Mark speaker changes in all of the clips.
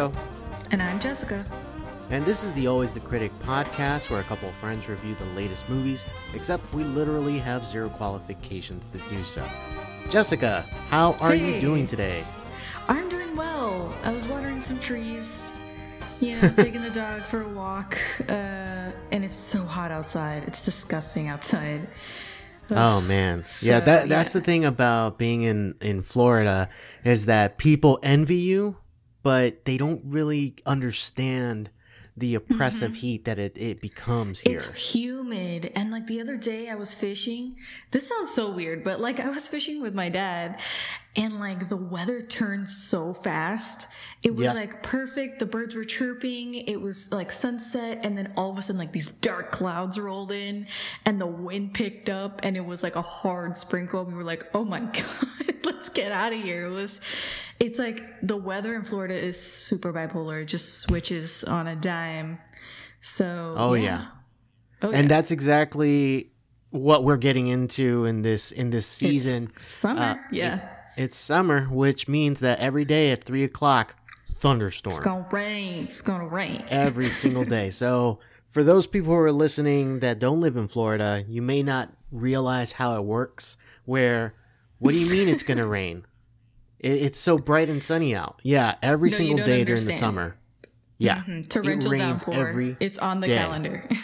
Speaker 1: Rico.
Speaker 2: And I'm Jessica.
Speaker 1: And this is the Always the Critic podcast where a couple of friends review the latest movies, except we literally have zero qualifications to do so. Jessica, how are
Speaker 2: Hey.
Speaker 1: you doing today?
Speaker 2: I'm doing well. I was watering some trees, you know, taking the dog for a walk. Uh, and it's so hot outside. It's disgusting outside.
Speaker 1: Oh man. yeah, that that's
Speaker 2: yeah.
Speaker 1: the thing about being in in Florida is that people envy you, but they don't really understand the oppressive heat that it, it becomes here.
Speaker 2: Mm-hmm. It's humid. And like the other day I was fishing. This sounds so weird, but like I was fishing with my dad and like the weather turned so fast. It was
Speaker 1: Yeah.
Speaker 2: like perfect. The birds were chirping. It was like sunset. And then all of a sudden, like these dark clouds rolled in and the wind picked up and it was like a hard sprinkle. We were like, oh my God, let's get out of here. It was, it's like the weather in Florida is super bipolar. It just switches on a dime. So,
Speaker 1: Oh yeah.
Speaker 2: Oh,
Speaker 1: and
Speaker 2: yeah.
Speaker 1: that's exactly what we're getting into in this in this season.
Speaker 2: It's summer.
Speaker 1: Uh,
Speaker 2: yeah.
Speaker 1: It's summer, which means that every day at three o'clock, thunderstorm.
Speaker 2: It's gonna rain. It's gonna rain.
Speaker 1: every single day. So, for those people who are listening that don't live in Florida, you may not realize how it works. Where, what do you mean it's going to rain? It, it's so bright and sunny out. Yeah, every
Speaker 2: No,
Speaker 1: single day during the summer. Yeah, mm-hmm.
Speaker 2: Torrential
Speaker 1: it rains
Speaker 2: downpour.
Speaker 1: every
Speaker 2: it's on the
Speaker 1: day.
Speaker 2: calendar.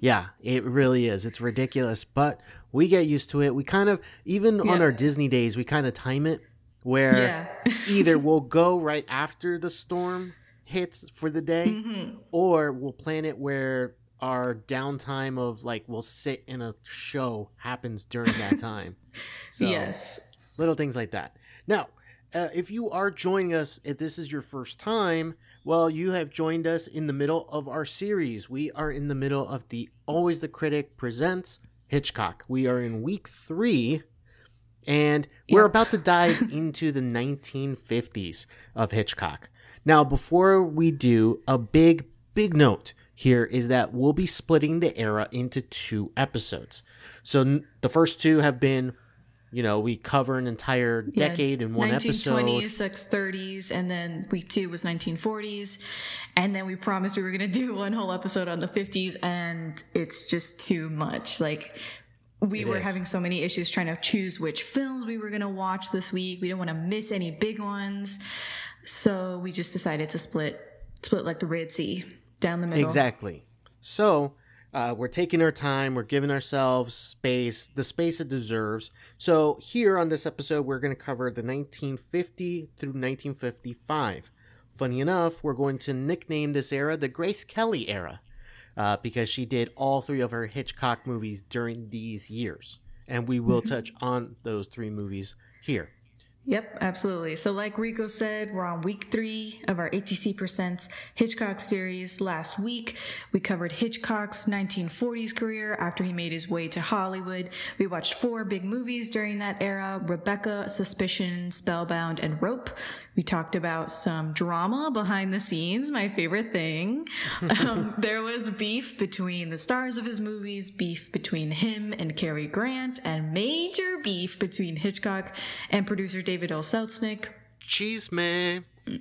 Speaker 1: Yeah, it really is. It's ridiculous, but we get used to it. We kind of, even on our Disney days, we kind of time it where
Speaker 2: Yeah.
Speaker 1: either we'll go right after the storm hits for the day,
Speaker 2: Mm-hmm.
Speaker 1: or we'll plan it where our downtime of like we'll sit in a show happens during that time. So
Speaker 2: yes.
Speaker 1: little things like that. Now, uh, if you are joining us, if this is your first time, well, you have joined us in the middle of our series. We are in the middle of the Always the Critic presents Hitchcock. We are in week three, and we're
Speaker 2: Yep.
Speaker 1: about to dive into the 1950s of Hitchcock. Now, before we do, a big, big note here is that we'll be splitting the era into two episodes. So n- the first two have been, you know, we cover an entire
Speaker 2: Yeah,
Speaker 1: decade in one episode.
Speaker 2: 1920s, 630s, and then week two was 1940s. And then we promised we were going to do one whole episode on the 50s, and it's just too much. Like, we
Speaker 1: It
Speaker 2: were
Speaker 1: is.
Speaker 2: having so many issues trying to choose which films we were going to watch this week. We didn't want to miss any big ones. So we just decided to split, split like the Red Sea down the middle.
Speaker 1: Exactly. So uh, we're taking our time. We're giving ourselves space, the space it deserves. So here on this episode, we're going to cover the 1950 through 1955. Funny enough, we're going to nickname this era the Grace Kelly era uh, because she did all three of her Hitchcock movies during these years. And we will touch on those three movies here.
Speaker 2: Yep, absolutely. So, like Rico said, we're on week three of our ATC Presents Hitchcock series. Last week, we covered Hitchcock's 1940s career after he made his way to Hollywood. We watched four big movies during that era Rebecca, Suspicion, Spellbound, and Rope. We talked about some drama behind the scenes, my favorite thing. Um, there was beef between the stars of his movies, beef between him and Cary Grant, and major beef between Hitchcock and producer David O. Selznick.
Speaker 1: Cheese man.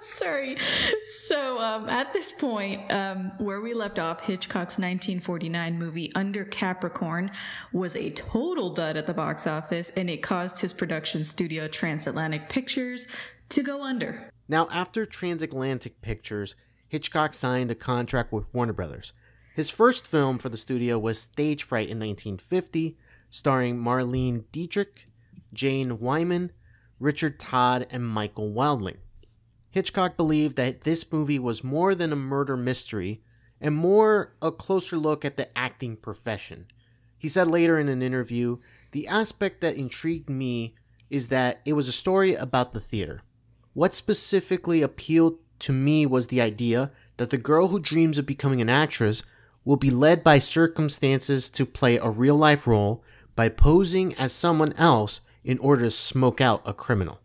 Speaker 2: Sorry. So, um, at this point, um, where we left off, Hitchcock's 1949 movie Under Capricorn was a total dud at the box office, and it caused his production studio, Transatlantic Pictures, to go under.
Speaker 1: Now, after Transatlantic Pictures, Hitchcock signed a contract with Warner Brothers. His first film for the studio was Stage Fright in 1950, starring Marlene Dietrich, Jane Wyman, Richard Todd, and Michael Wilding. Hitchcock believed that this movie was more than a murder mystery and more a closer look at the acting profession. He said later in an interview, The aspect that intrigued me is that it was a story about the theater. What specifically appealed to me was the idea that the girl who dreams of becoming an actress will be led by circumstances to play a real life role by posing as someone else in order to smoke out a criminal.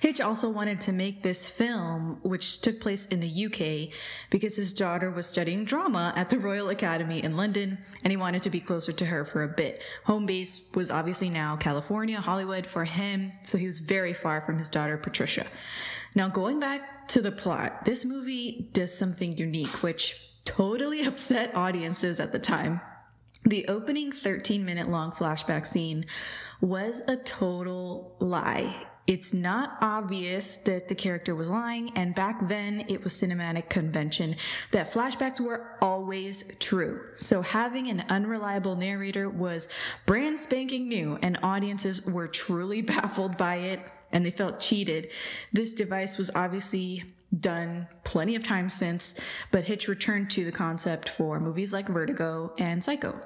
Speaker 2: Hitch also wanted to make this film, which took place in the UK, because his daughter was studying drama at the Royal Academy in London, and he wanted to be closer to her for a bit. Home base was obviously now California, Hollywood for him, so he was very far from his daughter, Patricia. Now, going back to the plot, this movie does something unique, which totally upset audiences at the time. The opening 13 minute long flashback scene was a total lie. It's not obvious that the character was lying, and back then it was cinematic convention that flashbacks were always true. So having an unreliable narrator was brand spanking new, and audiences were truly baffled by it and they felt cheated. This device was obviously done plenty of times since, but Hitch returned to the concept for movies like Vertigo and Psycho.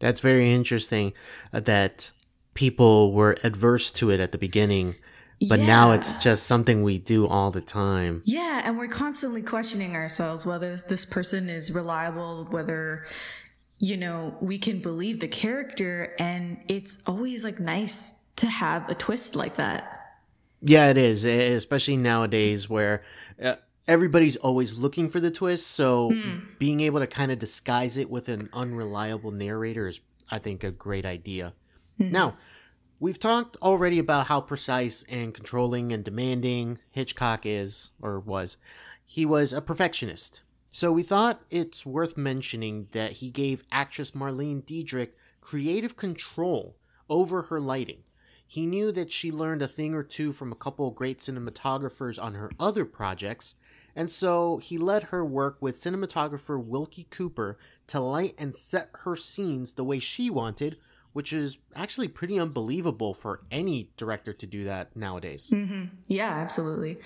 Speaker 1: That's very interesting uh, that people were adverse to it at the beginning, but now it's just something we do all the time.
Speaker 2: Yeah, and we're constantly questioning ourselves whether this person is reliable, whether you know, we can believe the character and it's always like nice to have a twist like that.
Speaker 1: Yeah, it is, especially nowadays where uh, everybody's always looking for the twist. So being able to kind of disguise it with an unreliable narrator is, I think, a great idea. Now, we've talked already about how precise and controlling and demanding Hitchcock is or was. He was a perfectionist. So we thought it's worth mentioning that he gave actress Marlene Dietrich creative control over her lighting. He knew that she learned a thing or two from a couple great cinematographers on her other projects, and so he let her work with cinematographer Wilkie Cooper to light and set her scenes the way she wanted, which is actually pretty unbelievable for any director to do that nowadays. Mm-hmm.
Speaker 2: Yeah, absolutely.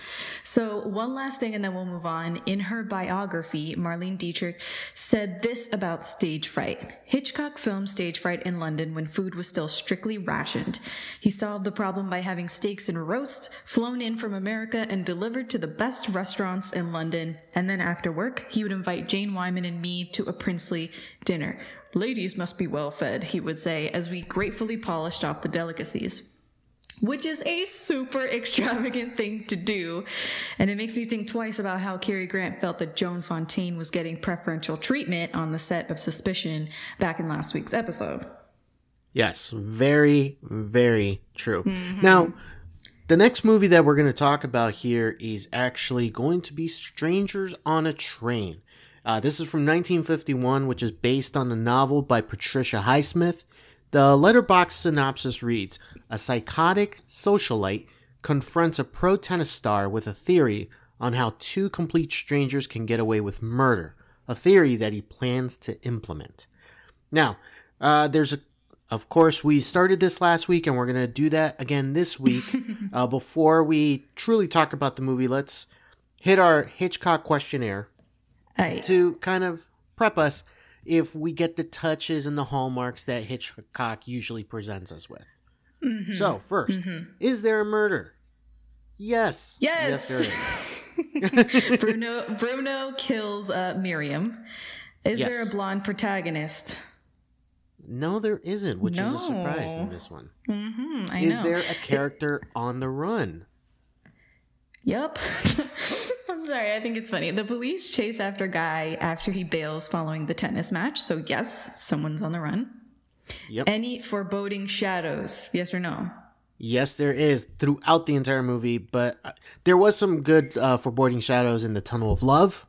Speaker 2: So, one last thing and then we'll move on. In her biography, Marlene Dietrich said this about stage fright. Hitchcock filmed stage fright in London when food was still strictly rationed. He solved the problem by having steaks and roasts flown in from America and delivered to the best restaurants in London. And then after work, he would invite Jane Wyman and me to a princely dinner. Ladies must be well fed, he would say, as we gratefully polished off the delicacies which is a super extravagant thing to do. And it makes me think twice about how Cary Grant felt that Joan Fontaine was getting preferential treatment on the set of Suspicion back in last week's episode.
Speaker 1: Yes, very, very true. Mm-hmm. Now, the next movie that we're going to talk about here is actually going to be Strangers on a Train. Uh, this is from 1951, which is based on a novel by Patricia Highsmith. The Letterboxd synopsis reads A psychotic socialite confronts a pro tennis star with a theory on how two complete strangers can get away with murder, a theory that he plans to implement. Now, uh, there's a, of course, we started this last week, and we're gonna do that again this week. uh, before we truly talk about the movie, let's hit our Hitchcock questionnaire
Speaker 2: I,
Speaker 1: to kind of prep us if we get the touches and the hallmarks that Hitchcock usually presents us with. So, 1st is there a murder? Yes.
Speaker 2: Yes.
Speaker 1: there is.
Speaker 2: Bruno Bruno kills uh, Miriam. Is there a blonde protagonist?
Speaker 1: No, there isn't, which is a surprise in this one.
Speaker 2: Hmm, I
Speaker 1: Is
Speaker 2: know.
Speaker 1: there a character on the run?
Speaker 2: Yep. I'm sorry, I think it's funny. The police chase after Guy after he bails following the tennis match. So, yes, someone's on the run.
Speaker 1: Yep.
Speaker 2: Any foreboding shadows? Yes or no?
Speaker 1: Yes, there is throughout the entire movie, but uh, there was some good uh, foreboding shadows in the Tunnel of Love,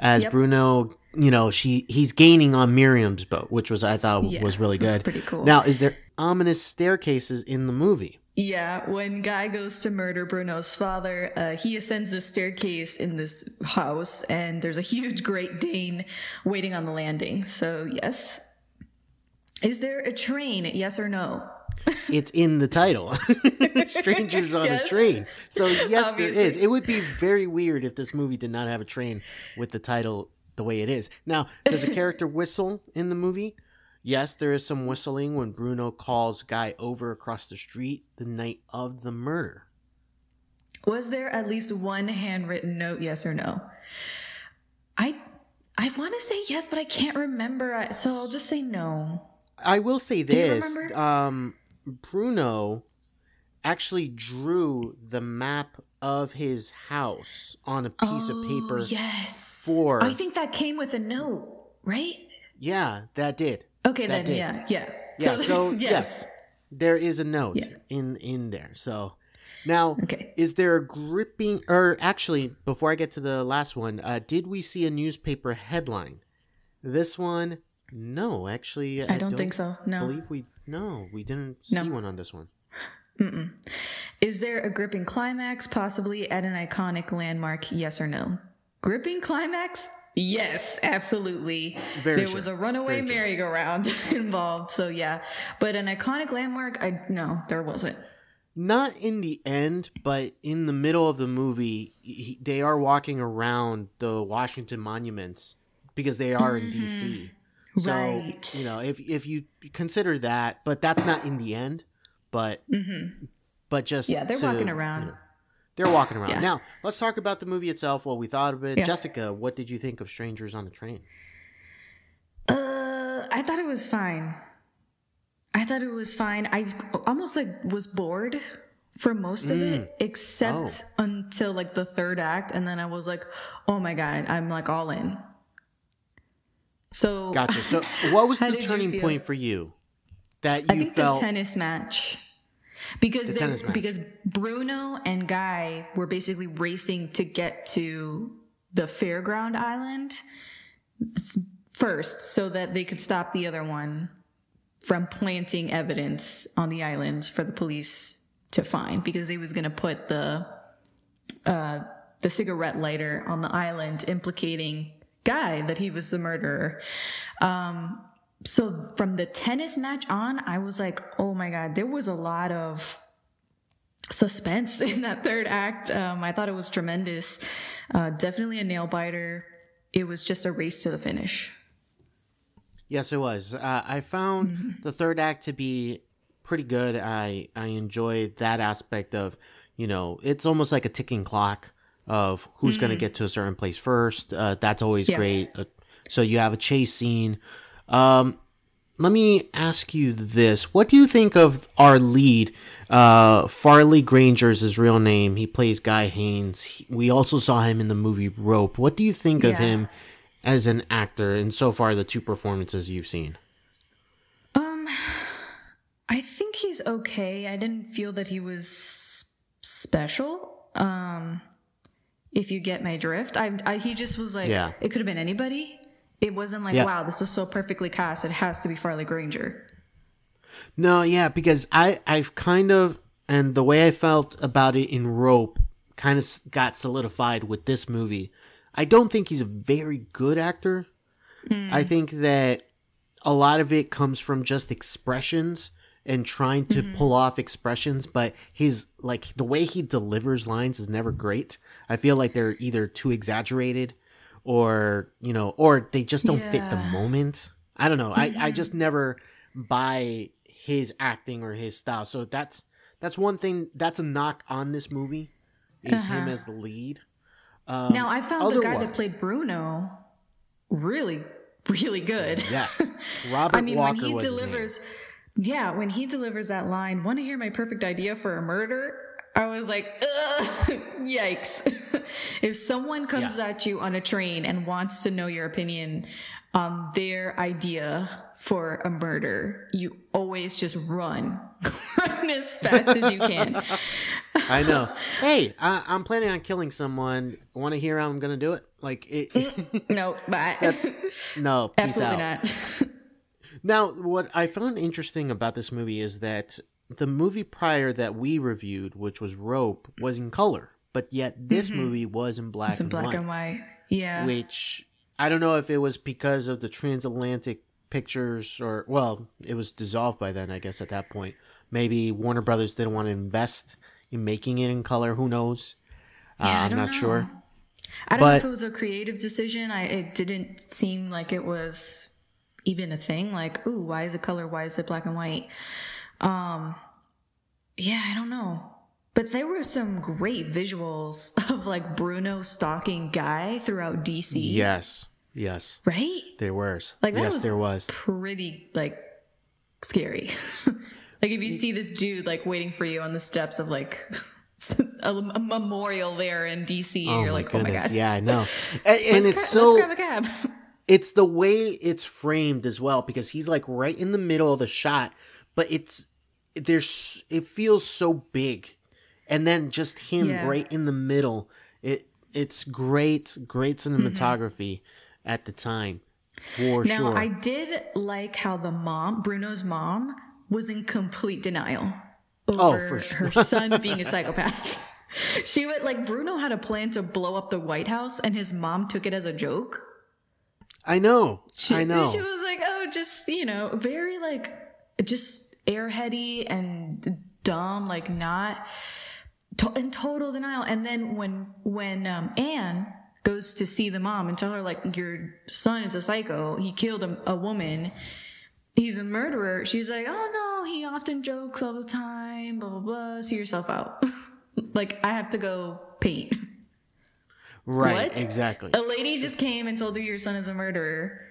Speaker 1: as
Speaker 2: Yep.
Speaker 1: Bruno, you know, she he's gaining on Miriam's boat, which was I thought
Speaker 2: Yeah,
Speaker 1: was really
Speaker 2: that's
Speaker 1: good.
Speaker 2: pretty cool.
Speaker 1: Now, is there ominous staircases in the movie?
Speaker 2: Yeah, when Guy goes to murder Bruno's father, uh, he ascends the staircase in this house, and there's a huge Great Dane waiting on the landing. So, yes. Is there a train? Yes or no?
Speaker 1: It's in the title, "Strangers on
Speaker 2: Yes.
Speaker 1: a Train." So yes, there
Speaker 2: Obviously.
Speaker 1: is. It would be very weird if this movie did not have a train with the title the way it is. Now, does a character whistle in the movie? Yes, there is some whistling when Bruno calls Guy over across the street the night of the murder.
Speaker 2: Was there at least one handwritten note? Yes or no? I I want to say yes, but I can't remember. So I'll just say no.
Speaker 1: I will say this: um, Bruno actually drew the map of his house on a piece of paper.
Speaker 2: Oh, yes.
Speaker 1: for-
Speaker 2: I think that came with a note, right?
Speaker 1: Yeah, that did.
Speaker 2: Okay, then
Speaker 1: did.
Speaker 2: yeah, yeah.
Speaker 1: Yeah, so yes. there is a note
Speaker 2: Yeah.
Speaker 1: in in there. So now,
Speaker 2: Okay.
Speaker 1: is there a gripping? Or actually, before I get to the last one, uh, did we see a newspaper headline? This one, no, actually,
Speaker 2: I don't think so. No.
Speaker 1: Believe we no, we didn't
Speaker 2: No.
Speaker 1: see one on this one.
Speaker 2: Is there a gripping climax, possibly at an iconic landmark? Yes or no? Gripping climax? Yes, absolutely.
Speaker 1: Very
Speaker 2: there was a runaway
Speaker 1: Very
Speaker 2: merry-go-round involved, so yeah. But an iconic landmark, I no, there wasn't.
Speaker 1: Not in the end, but in the middle of the movie, he, they are walking around the Washington monuments because they are in D.C. So
Speaker 2: Mm-hmm. Right.
Speaker 1: you know, if if you consider that, but that's not in the end. But but just
Speaker 2: Mm-hmm. Yeah, they're
Speaker 1: to,
Speaker 2: walking
Speaker 1: you
Speaker 2: around.
Speaker 1: know, they're walking around.
Speaker 2: Yeah.
Speaker 1: Now let's talk about the movie itself. What we thought of it.
Speaker 2: Yeah.
Speaker 1: Jessica, what did you think of Strangers on the Train?
Speaker 2: Uh, I thought it was fine. I thought it was fine. I almost like was bored for most of it, except
Speaker 1: Oh.
Speaker 2: until like the third act, and then I was like, "Oh my god!" I'm like all in. So
Speaker 1: Gotcha. So what was the turning point for you that you felt?
Speaker 2: I
Speaker 1: you
Speaker 2: think
Speaker 1: felt?
Speaker 2: the tennis match. Because
Speaker 1: The
Speaker 2: they- because Bruno and Guy were basically racing to get to the fairground island first so that they could stop the other one from planting evidence on the island for the police to find because he was going to put the uh, the cigarette lighter on the island implicating Guy that he was the murderer so from the tennis match on, I was like, oh my God, there was a lot of suspense in that third act. Um, I thought it was tremendous. Uh, definitely a nail biter. It was just a race to the finish.
Speaker 1: Yes, it was. Uh, I found
Speaker 2: Mm-hmm.
Speaker 1: the third act to be pretty good. I I enjoyed that aspect of, you know, it's almost like a ticking clock of who's going to get to a certain place first. Uh, that's always.
Speaker 2: Yeah.
Speaker 1: great. Uh, so you have a chase scene. Um, let me ask you this: What do you think of our lead, uh, Farley Granger's his real name? He plays Guy Haines. He- we also saw him in the movie Rope. What do you think of him as an actor? And so far, the two performances you've seen.
Speaker 2: Um, I think he's okay. I didn't feel that he was special. Um, if you get my drift, I, I he just was like,
Speaker 1: Yeah.
Speaker 2: it could have been anybody. It wasn't like,
Speaker 1: Yeah.
Speaker 2: wow, this is so perfectly cast. It has to be Farley Granger.
Speaker 1: No, yeah, because I I've kind of and the way I felt about it in Rope kind of got solidified with this movie. I don't think he's a very good actor. Hmm. I think that a lot of it comes from just expressions and trying to mm-hmm. pull off expressions, but his like the way he delivers lines is never great. I feel like they're either too exaggerated or, you know, or they just don't fit the moment. I don't know. I, I just never buy his acting or his style. So that's that's one thing that's a knock on this movie is him as the lead. Um,
Speaker 2: now I found the guy that played Bruno really, really good.
Speaker 1: Yes. Robert
Speaker 2: I mean,
Speaker 1: Walker
Speaker 2: when he
Speaker 1: was his name.
Speaker 2: delivers, yeah, when he delivers that line, "Want to hear my perfect idea for a murder?" I was like, Ugh, yikes! if someone comes
Speaker 1: Yeah.
Speaker 2: at you on a train and wants to know your opinion on their idea for a murder, you always just run, run as fast as you can.
Speaker 1: I know. Hey, I, I'm planning on killing someone. Want to hear how I'm gonna do it? Like, it, mm,
Speaker 2: no, but
Speaker 1: no, peace
Speaker 2: absolutely
Speaker 1: out.
Speaker 2: not.
Speaker 1: Now, what I found interesting about this movie is that the movie prior that we reviewed, which was Rope, was in color, but yet this movie was in black,
Speaker 2: Mm-hmm. It's in
Speaker 1: and,
Speaker 2: black
Speaker 1: white,
Speaker 2: and white. Yeah.
Speaker 1: which I don't know if it was because of the transatlantic pictures or well, it was dissolved by then, I guess at that point. Maybe Warner Brothers didn't want to invest in making it in color. Who knows?
Speaker 2: Yeah,
Speaker 1: uh, I'm
Speaker 2: don't know.
Speaker 1: sure.
Speaker 2: I don't know if it was a creative decision. I it didn't seem like it was even a thing. Like, ooh, why is it color? Why is it black and white? Um, yeah, I don't know. But there were some great visuals of like Bruno stalking Guy throughout DC.
Speaker 1: Yes, yes,
Speaker 2: Right?
Speaker 1: there was.
Speaker 2: Like
Speaker 1: yes,
Speaker 2: was
Speaker 1: there was.
Speaker 2: pretty like scary. Like if you see this dude like waiting for you on the steps of like a, a memorial there in DC,
Speaker 1: Oh
Speaker 2: you're like, oh my
Speaker 1: goodness.
Speaker 2: god.
Speaker 1: Yeah, I know. And, and it's so
Speaker 2: let's grab a cab.
Speaker 1: it's the way it's framed as well because he's like right in the middle of the shot, but it's there's it feels so big, and then just him
Speaker 2: Yeah.
Speaker 1: right in the middle. It it's great, great mm-hmm. cinematography at the time for
Speaker 2: Now,
Speaker 1: sure.
Speaker 2: I did like how the mom, Bruno's mom, was in complete denial
Speaker 1: Oh,
Speaker 2: over
Speaker 1: for sure.
Speaker 2: her son being a psychopath. She would like Bruno had a plan to blow up the White House, and his mom took it as a joke.
Speaker 1: I know,
Speaker 2: She,
Speaker 1: I know.
Speaker 2: She was like, "Oh, just you know, very like just airheady and dumb, like not to- in total denial." And then when when um, Anne goes to see the mom and tell her like, "Your son is a psycho. He killed a, a woman. He's a murderer." She's like, "Oh no, he often jokes all the time. Blah blah blah. See yourself out." like I have to go paint.
Speaker 1: right,
Speaker 2: what?
Speaker 1: exactly.
Speaker 2: A lady just came and told you your son is a murderer.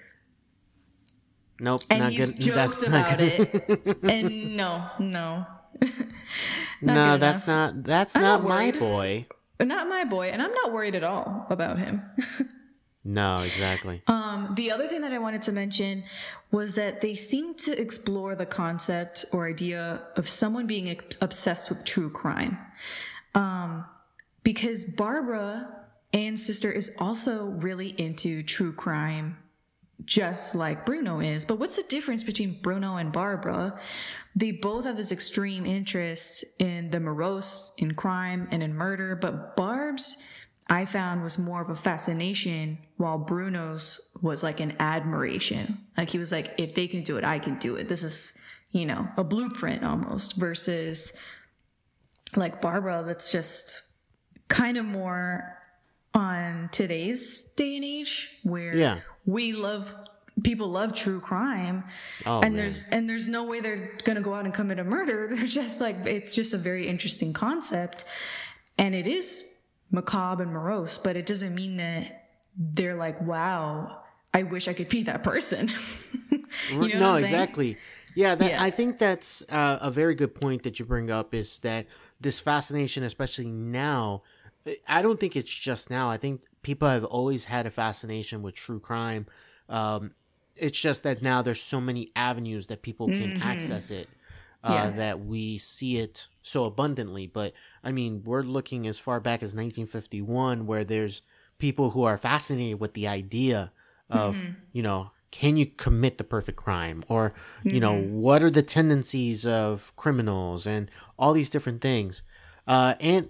Speaker 1: Nope,
Speaker 2: and
Speaker 1: not
Speaker 2: he's
Speaker 1: good.
Speaker 2: joked
Speaker 1: That's
Speaker 2: about it. and no, no,
Speaker 1: no, that's
Speaker 2: enough.
Speaker 1: not. That's
Speaker 2: I'm
Speaker 1: not
Speaker 2: not
Speaker 1: my boy.
Speaker 2: not my boy. And I'm not worried at all about him.
Speaker 1: No, exactly.
Speaker 2: Um, the other thing that I wanted to mention was that they seem to explore the concept or idea of someone being obsessed with true crime. Um, because Barbara, Anne's sister, is also really into true crime, just like Bruno is. But what's the difference between Bruno and Barbara? They both have this extreme interest in the morose, in crime, and in murder, but Barb's I found was more of a fascination while Bruno's was like an admiration. Like he was like, if they can do it, I can do it. This is, you know, a blueprint almost versus like Barbara that's just kind of more on today's day and age where
Speaker 1: Yeah.
Speaker 2: we love people love true crime
Speaker 1: Oh,
Speaker 2: and
Speaker 1: man.
Speaker 2: there's and there's no way they're gonna go out and commit a murder they're just like it's just a very interesting concept and it is macabre and morose but it doesn't mean that they're like wow i wish i could be that person you know
Speaker 1: no, exactly. Yeah, that
Speaker 2: Yeah.
Speaker 1: I think that's uh, a very good point that you bring up. Is that this fascination, especially now? I don't think it's just now. I think people have always had a fascination with true crime. Um, it's just that now there's so many avenues that people can access it. Uh,
Speaker 2: Yeah.
Speaker 1: That we see it so abundantly, but I mean, we're looking as far back as 1951, where there's people who are fascinated with the idea of, you know, can you commit the perfect crime, or you know, what are the tendencies of criminals, and all these different things. Uh, and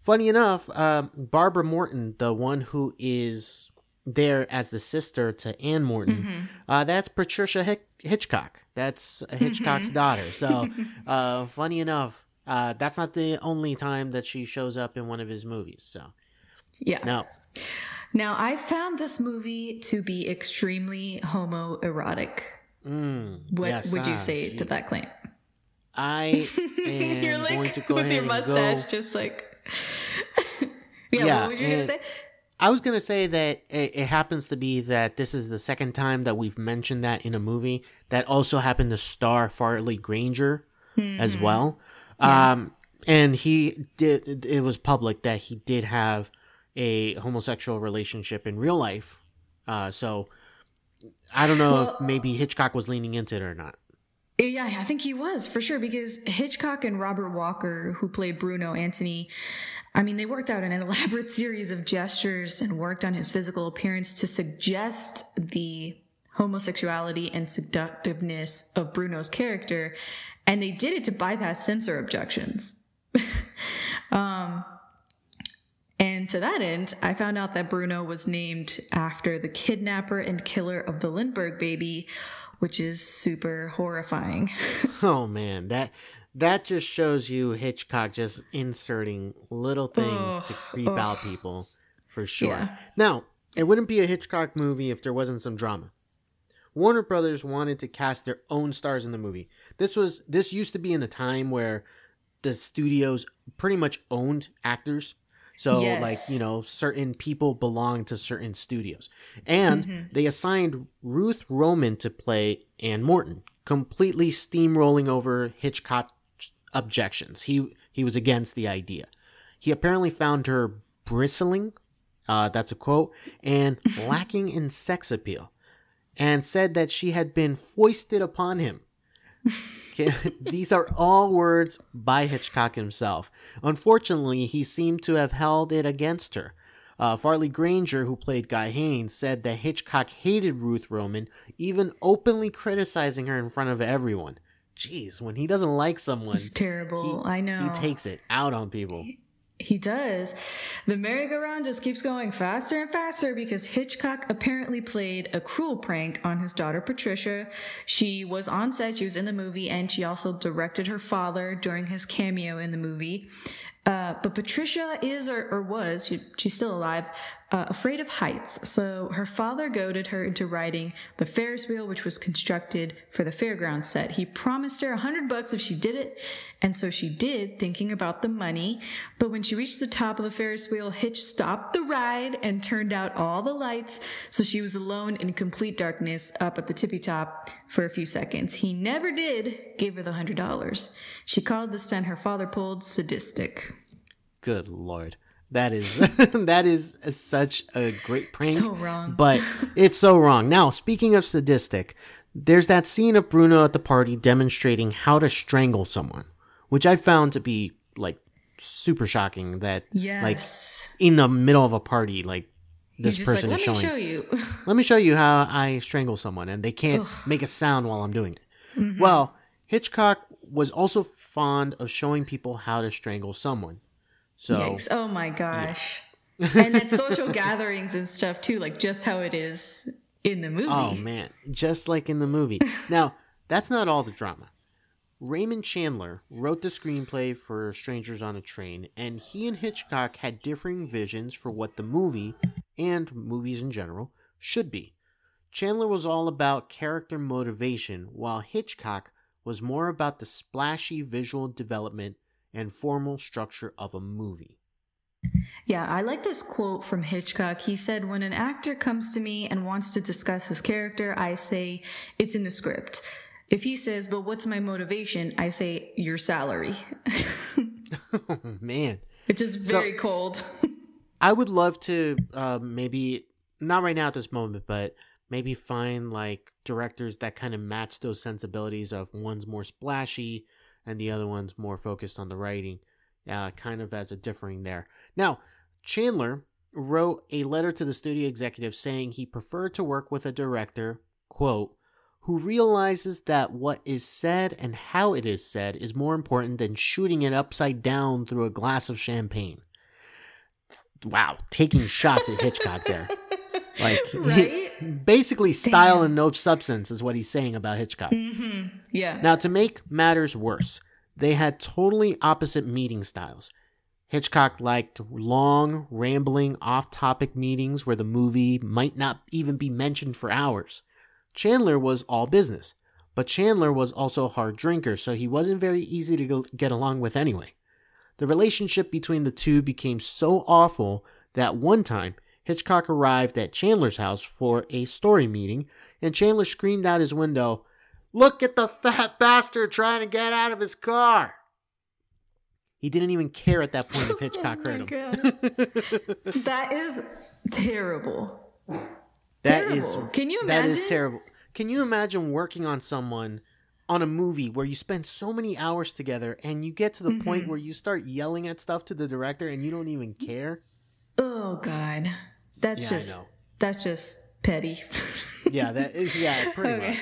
Speaker 1: funny enough, uh, Barbara Morton, the one who is there as the sister to Anne Morton, uh, that's Patricia Hick- Hitchcock. That's Hitchcock's daughter. So, uh, funny enough, uh, that's not the only time that she shows up in one of his movies. So,
Speaker 2: yeah
Speaker 1: no,
Speaker 2: now i found this movie to be extremely homoerotic
Speaker 1: mm,
Speaker 2: what
Speaker 1: yes,
Speaker 2: would you
Speaker 1: ah,
Speaker 2: say to that claim
Speaker 1: I am
Speaker 2: You're like
Speaker 1: going to go
Speaker 2: with
Speaker 1: ahead
Speaker 2: your
Speaker 1: and go.
Speaker 2: mustache, just like. yeah,
Speaker 1: Yeah,
Speaker 2: what were you
Speaker 1: and-
Speaker 2: say?
Speaker 1: I was gonna say that it, it happens to be that this is the second time that we've mentioned that in a movie that also happened to star Farley Granger as
Speaker 2: Mm-hmm.
Speaker 1: well. Um, and he did. It was public that he did have a homosexual relationship in real life. Uh, so I don't know if maybe Hitchcock was leaning into it or not.
Speaker 2: Yeah, I think he was for sure because Hitchcock and Robert Walker, who played Bruno Antony, I mean, they worked out an elaborate series of gestures and worked on his physical appearance to suggest the homosexuality and seductiveness of Bruno's character, and they did it to bypass censor objections. um, and to that end, I found out that Bruno was named after the kidnapper and killer of the Lindbergh baby, which is super horrifying.
Speaker 1: Oh man, that that just shows you Hitchcock just inserting little things to creep out people for sure.
Speaker 2: Yeah.
Speaker 1: Now, it wouldn't be a Hitchcock movie if there wasn't some drama. Warner Brothers wanted to cast their own stars in the movie. This was this used to be in a time where the studios pretty much owned actors. So,
Speaker 2: Yes.
Speaker 1: like, you know, certain people belong to certain studios. And they assigned Ruth Roman to play Anne Morton, completely steamrolling over Hitchcock's objections. He he was against the idea. He apparently found her bristling, uh, that's a quote, and lacking in sex appeal, and said that she had been foisted upon him. These are all words by Hitchcock himself. Unfortunately, he seemed to have held it against her. Uh, Farley Granger, who played Guy Haines, said that Hitchcock hated Ruth Roman, even openly criticizing her in front of everyone. Jeez, when he doesn't like someone,
Speaker 2: It's terrible.
Speaker 1: he,
Speaker 2: I know.
Speaker 1: he takes it out on people.
Speaker 2: He does. The merry-go-round just keeps going faster and faster because Hitchcock apparently played a cruel prank on his daughter Patricia. She was on set, she was in the movie, and she also directed her father during his cameo in the movie. Uh, but Patricia is or, or was, she, she's still alive, uh, afraid of heights. So her father goaded her into riding the Ferris wheel, which was constructed for the fairground set. He promised her a hundred bucks if she did it. And so she did, thinking about the money. But when she reached the top of the Ferris wheel, Hitch stopped the ride and turned out all the lights. So she was alone in complete darkness up at the tippy top for a few seconds. He never did give her the hundred dollars. She called the stunt her father pulled sadistic.
Speaker 1: Good lord. That is that is such a great prank.
Speaker 2: So wrong.
Speaker 1: But it's so wrong. Now, speaking of sadistic, there's that scene of Bruno at the party demonstrating how to strangle someone, which I found to be like super shocking that like in the middle of a party like this person
Speaker 2: like,
Speaker 1: is
Speaker 2: let me
Speaker 1: showing
Speaker 2: show you.
Speaker 1: let me show you how I strangle someone, and they can't make a sound while I'm doing it.
Speaker 2: Mm-hmm.
Speaker 1: Well, Hitchcock was also fond of showing people how to strangle someone. So
Speaker 2: Yikes. Oh my gosh. and at social gatherings and stuff too, like just how it is in the movie.
Speaker 1: Oh man, just like in the movie. now, that's not all the drama. Raymond Chandler wrote the screenplay for Strangers on a Train, and he and Hitchcock had differing visions for what the movie, and movies in general, should be. Chandler was all about character motivation, while Hitchcock was more about the splashy visual development and formal structure of a movie.
Speaker 2: Yeah, I like this quote from Hitchcock. He said, When an actor comes to me and wants to discuss his character, I say, It's in the script. If he says, But what's my motivation? I say, Your salary,
Speaker 1: Oh man.
Speaker 2: which is very cold.
Speaker 1: I would love to uh, maybe not right now at this moment, but maybe find like directors that kind of match those sensibilities of one's more splashy and the other one's more focused on the writing, uh, kind of as a differing there. Now, Chandler wrote a letter to the studio executive saying he preferred to work with a director, quote, who realizes that what is said and how it is said is more important than shooting it upside down through a glass of champagne wow, taking shots at Hitchcock there. Like,
Speaker 2: Right?
Speaker 1: Basically, style and no substance is what he's saying about Hitchcock. Mm-hmm.
Speaker 2: Yeah.
Speaker 1: Now, to make matters worse, they had totally opposite meeting styles. Hitchcock liked long, rambling, off topic meetings where the movie might not even be mentioned for hours. Chandler was all business, but Chandler was also a hard drinker, so he wasn't very easy to get along with anyway. The relationship between the two became so awful that one time Hitchcock arrived at Chandler's house for a story meeting, and Chandler screamed out his window, Look at the fat bastard trying to get out of his car! He didn't even care at that point if Hitchcock
Speaker 2: Oh
Speaker 1: heard him.
Speaker 2: That is terrible.
Speaker 1: That is
Speaker 2: Terrible. Can you imagine?
Speaker 1: That is terrible. Can you imagine working on someone on a movie where you spend so many hours together and you get to the point
Speaker 2: Mm-hmm.
Speaker 1: where you start yelling at stuff to the director and you don't even care?
Speaker 2: Oh God. That's
Speaker 1: Yeah,
Speaker 2: just that's just petty.
Speaker 1: Yeah, that is yeah, pretty
Speaker 2: Okay.
Speaker 1: much.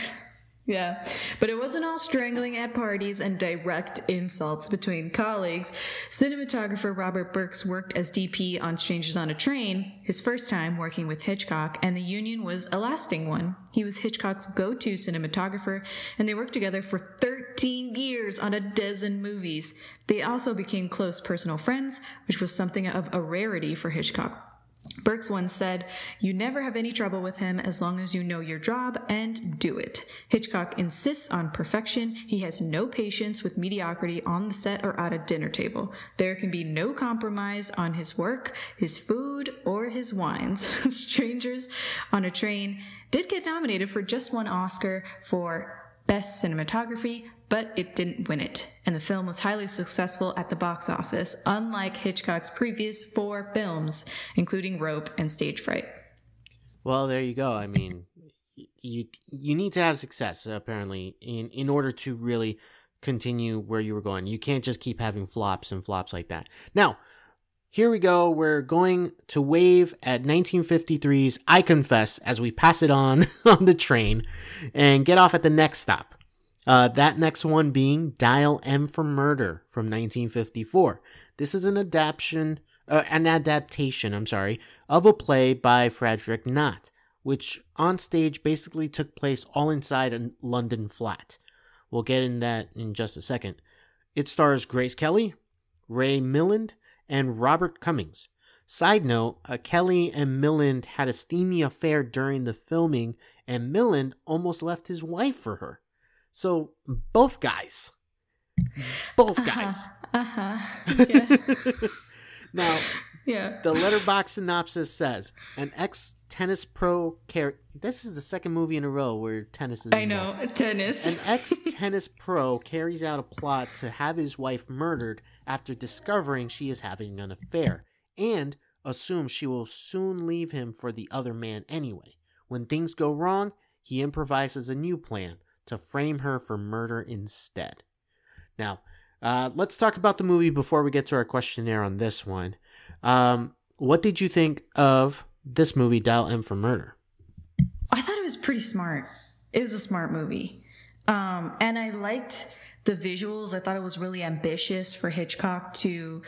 Speaker 2: Yeah, but it wasn't all strangling at parties and direct insults between colleagues. Cinematographer Robert Burks worked as DP on Strangers on a Train, his first time working with Hitchcock, and the union was a lasting one. He was Hitchcock's go to cinematographer, and they worked together for 13 years on a dozen movies. They also became close personal friends, which was something of a rarity for Hitchcock. Burks once said, You never have any trouble with him as long as you know your job and do it. Hitchcock insists on perfection. He has no patience with mediocrity on the set or at a dinner table. There can be no compromise on his work, his food, or his wines. Strangers on a Train did get nominated for just one Oscar for Best Cinematography, but it didn't win it, and the film was highly successful at the box office, unlike Hitchcock's previous four films, including Rope and Stage Fright.
Speaker 1: Well, there you go. I mean, you you need to have success apparently in in order to really continue where you were going. You can't just keep having flops and flops like that. Now, here we go. We're going to wave at 1953's I Confess as we pass it on on the train and get off at the next stop. Uh, that next one being Dial M for Murder from 1954. This is an adaptation, uh, an adaptation, I'm sorry, of a play by Frederick Knott, which on stage basically took place all inside a London flat. We'll get in that in just a second. It stars Grace Kelly, Ray Milland, and Robert Cummings. Side note, uh, Kelly and Milland had a steamy affair during the filming, and Milland almost left his wife for her. So both guys, both guys.
Speaker 2: Uh huh. Yeah.
Speaker 1: now,
Speaker 2: yeah.
Speaker 1: the Letterboxd synopsis says an ex tennis pro character. This is the second movie in a row where tennis is.
Speaker 2: I know. Tennis.
Speaker 1: An ex tennis pro carries out a plot to have his wife murdered after discovering she is having an affair and assumes she will soon leave him for the other man anyway. When things go wrong, he improvises a new plan to frame her for murder instead. Now, uh, let's talk about the movie before we get to our questionnaire on this one. Um, what did you think of this movie, Dial M for Murder?
Speaker 2: I thought it was pretty smart. It was a smart movie. Um, and I liked the visuals. I thought it was really ambitious for Hitchcock to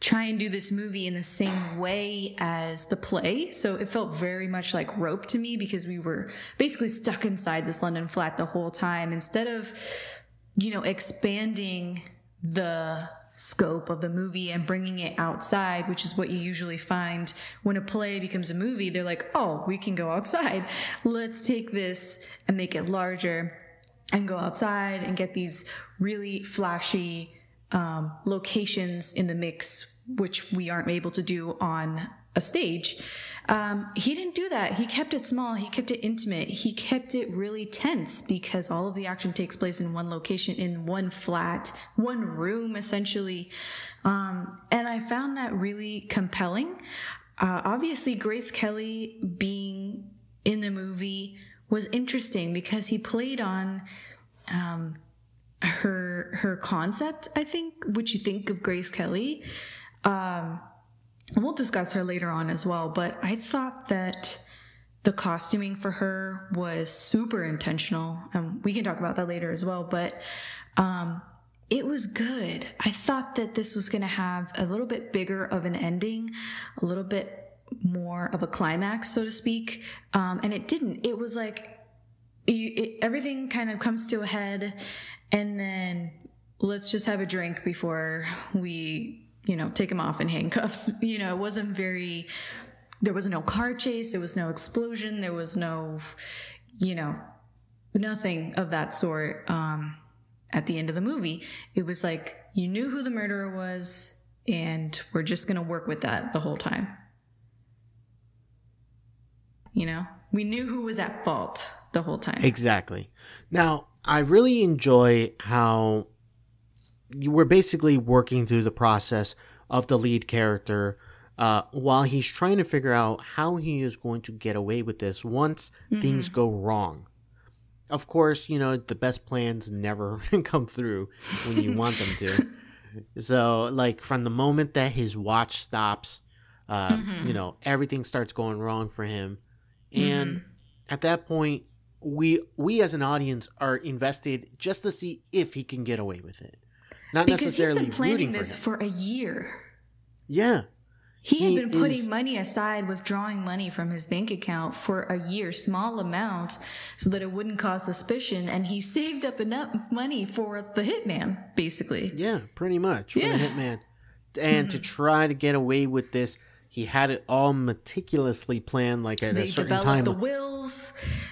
Speaker 2: try and do this movie in the same way as the play. So it felt very much like rope to me because we were basically stuck inside this London flat the whole time. Instead of, you know, expanding the scope of the movie and bringing it outside, which is what you usually find when a play becomes a movie. They're like, oh, we can go outside. Let's take this and make it larger and go outside and get these really flashy um, locations in the mix, which we aren't able to do on a stage. Um, he didn't do that. He kept it small. He kept it intimate. He kept it really tense because all of the action takes place in one location, in one flat, one room, essentially. Um, and I found that really compelling. Uh, obviously, Grace Kelly being in the movie was interesting because he played on um, her her concept. I think what you think of Grace Kelly. Um, we'll discuss her later on as well, but I thought that the costuming for her was super intentional, and we can talk about that later as well. But um, it was good. I thought that this was going to have a little bit bigger of an ending, a little bit more of a climax, so to speak, um, and it didn't. It was like it, everything kind of comes to a head, and then let's just have a drink before we you know take him off in handcuffs. You know it wasn't very there was no car chase there was no explosion there was no you know nothing of that sort um at the end of the movie. It was like you knew who the murderer was and we're just gonna work with that the whole time. You know we knew who was at fault the whole time.
Speaker 1: Exactly. Now, I really enjoy how were basically working through the process of the lead character uh, while he's trying to figure out how he is going to get away with this once things go wrong. Of course, you know, the best plans never come through when you want them to. So, like, from the moment that his watch stops, uh, you know, everything starts going wrong for him. And at that point, we we as an audience are invested just to see if he can get away with it, not
Speaker 2: because he's been planning this
Speaker 1: for
Speaker 2: for a year
Speaker 1: Yeah,
Speaker 2: He,
Speaker 1: He
Speaker 2: had been putting
Speaker 1: is-
Speaker 2: money aside, withdrawing money from his bank account for a year, small amounts, so that it wouldn't cause suspicion. And he saved up enough money for the hitman, basically.
Speaker 1: yeah, pretty much for
Speaker 2: Yeah.
Speaker 1: the hitman, and to mm-hmm. try to get away with this He had it all meticulously planned, like at
Speaker 2: They
Speaker 1: a certain time.
Speaker 2: They developed the wills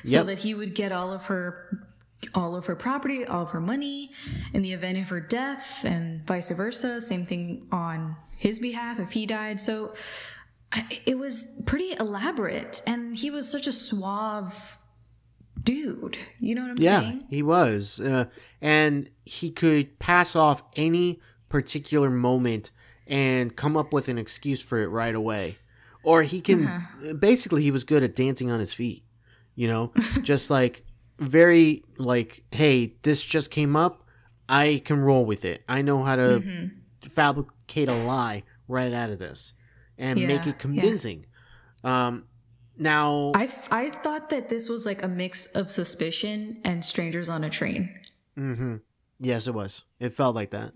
Speaker 2: so
Speaker 1: Yep.
Speaker 2: that he would get all of her all of her property, all of her money in the event of her death and vice versa. Same thing on his behalf if he died. So it was pretty elaborate and he was such a suave dude. You know what I'm
Speaker 1: yeah,
Speaker 2: saying?
Speaker 1: he was, uh, and he could pass off any particular moment and come up with an excuse for it right away, or he can.
Speaker 2: Uh-huh.
Speaker 1: Basically, he was good at dancing on his feet. You know, just like very like, hey, this just came up. I can roll with it. I know how to
Speaker 2: Mm-hmm.
Speaker 1: fabricate a lie right out of this and make
Speaker 2: Yeah,
Speaker 1: it
Speaker 2: yeah.
Speaker 1: convincing. Um, now,
Speaker 2: I, I thought that this was like a mix of suspicion and strangers on a train. Mm-hmm.
Speaker 1: yes, it was. It felt like that.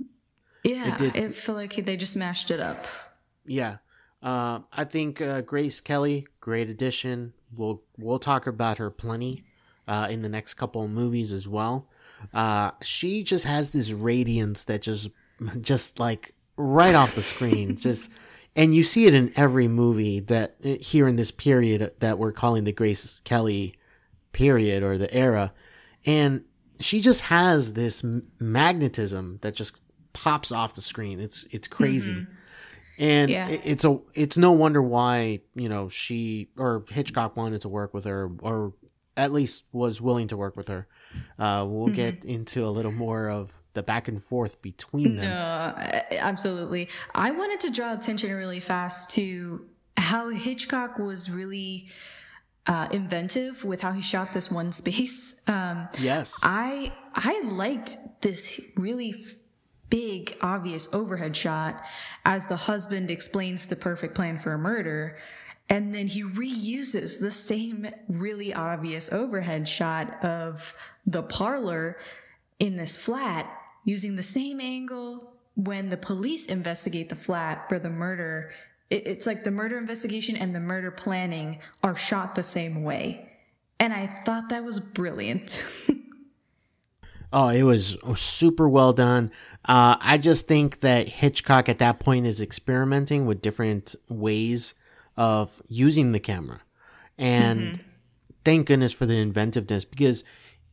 Speaker 2: Yeah,
Speaker 1: did-
Speaker 2: it felt like they just mashed it up.
Speaker 1: Yeah. Uh, I think uh, Grace Kelly, great addition. We'll we'll talk about her plenty uh, in the next couple of movies as well. Uh, she just has this radiance that just just like right off the screen, just and you see it in every movie that here in this period that we're calling the Grace Kelly period or the era, and she just has this magnetism that just pops off the screen. It's it's crazy and
Speaker 2: Yeah.
Speaker 1: it's a it's no wonder why you know she or Hitchcock wanted to work with her or at least was willing to work with her. Uh, we'll
Speaker 2: Mm-hmm.
Speaker 1: get into a little more of the back and forth between them.
Speaker 2: Uh, absolutely. I wanted to draw attention really fast to how Hitchcock was really uh, inventive with how he shot this one space. Um,
Speaker 1: Yes,
Speaker 2: I I liked this really big obvious overhead shot as the husband explains the perfect plan for a murder and then he reuses the same really obvious overhead shot of the parlor in this flat using the same angle when the police investigate the flat for the murder. It's like the murder investigation and the murder planning are shot the same way. And i thought that was brilliant.
Speaker 1: Oh, it was super well done. Uh, I just think that Hitchcock at that point is experimenting with different ways of using the camera. And thank goodness for the inventiveness because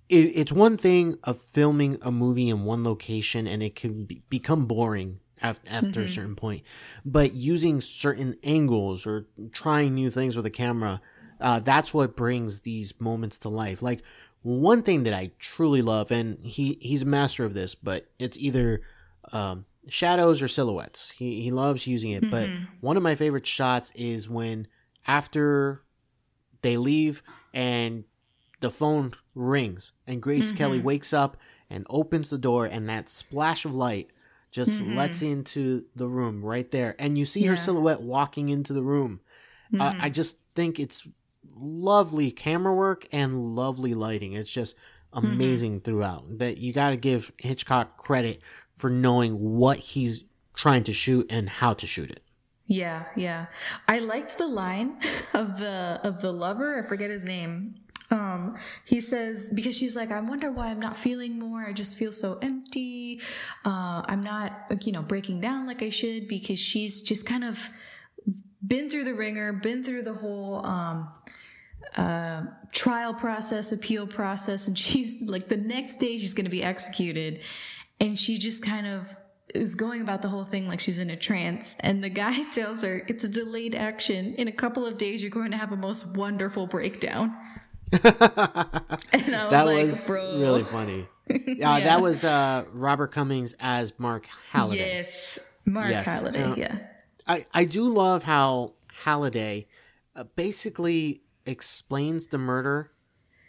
Speaker 1: it, it's one thing of filming a movie in one location and it can be, become boring af- after a certain point. But using certain angles or trying new things with a camera, uh, that's what brings these moments to life. Like one thing that I truly love, and he he's a master of this, but it's either um, shadows or silhouettes. He he loves using it. But mm-hmm. one of my favorite shots is when after they leave and the phone rings and Grace Kelly mm-hmm. wakes up and opens the door and that splash of light just lets mm-hmm. into the room right there and you see her silhouette walking into the room. Uh, I just think it's lovely camera work and lovely lighting. It's just amazing throughout. That you got to give Hitchcock credit for knowing what he's trying to shoot and how to shoot it.
Speaker 2: Yeah, yeah. I liked the line of the of the lover. I forget his name. Um, he says because she's like, I wonder why I'm not feeling more. I just feel so empty. Uh, I'm not, you know, breaking down like I should because she's just kind of been through the ringer, been through the whole um, uh, trial process, appeal process, and she's like the next day she's going to be executed, and she just kind of is going about the whole thing like she's in a trance. And the guy tells her it's a delayed action. In a couple of days, you're going to have a most wonderful breakdown. and I was
Speaker 1: That
Speaker 2: like,
Speaker 1: was
Speaker 2: bro,
Speaker 1: really funny. Yeah, that was uh, Robert Cummings as Mark Halliday.
Speaker 2: yes, Mark
Speaker 1: Yes,
Speaker 2: Halliday,
Speaker 1: uh,
Speaker 2: yeah.
Speaker 1: I, I do love how Halliday uh, basically explains the murder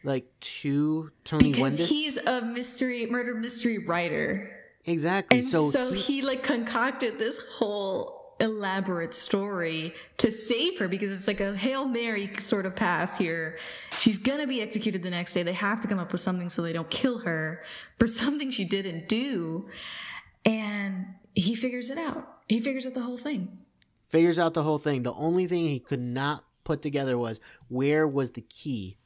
Speaker 1: like to Tony
Speaker 2: Because
Speaker 1: Wendice.
Speaker 2: he's a mystery murder mystery writer.
Speaker 1: exactly.
Speaker 2: And
Speaker 1: so,
Speaker 2: so,
Speaker 1: he-
Speaker 2: he, like concocted this whole elaborate story to save her because it's like a Hail Mary sort of pass here. She's gonna be executed the next day. They have to come up with something so they don't kill her for something she didn't do. And he figures it out. He figures out the whole thing.
Speaker 1: figures out the whole thing. The only thing he could not put together was where was the key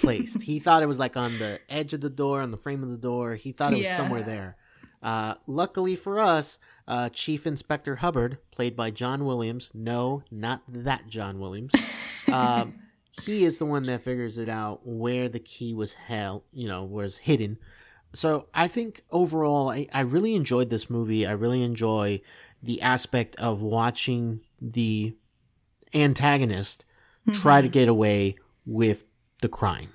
Speaker 1: placed. he thought it was like on the edge of the door, on the frame of the door. He thought it was
Speaker 2: Yeah.
Speaker 1: somewhere there. Uh, luckily for us, uh, Chief Inspector Hubbard, played by John Williams. No, not that John Williams. um, he is the one that figures it out where the key was held, you know, was hidden. So I think overall, I, I really enjoyed this movie. I really enjoy the aspect of watching the antagonist mm-hmm. try to get away with the crime.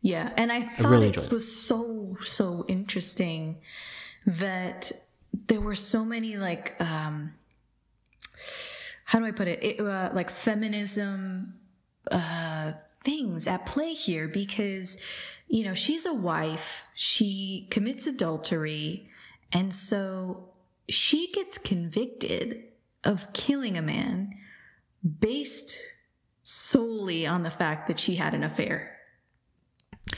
Speaker 2: Yeah, and I thought I really it was so so interesting that there were so many like um how do I put it? it uh, like feminism uh things at play here because you know, she's a wife, she commits adultery, and so she gets convicted of killing a man based solely on the fact that she had an affair.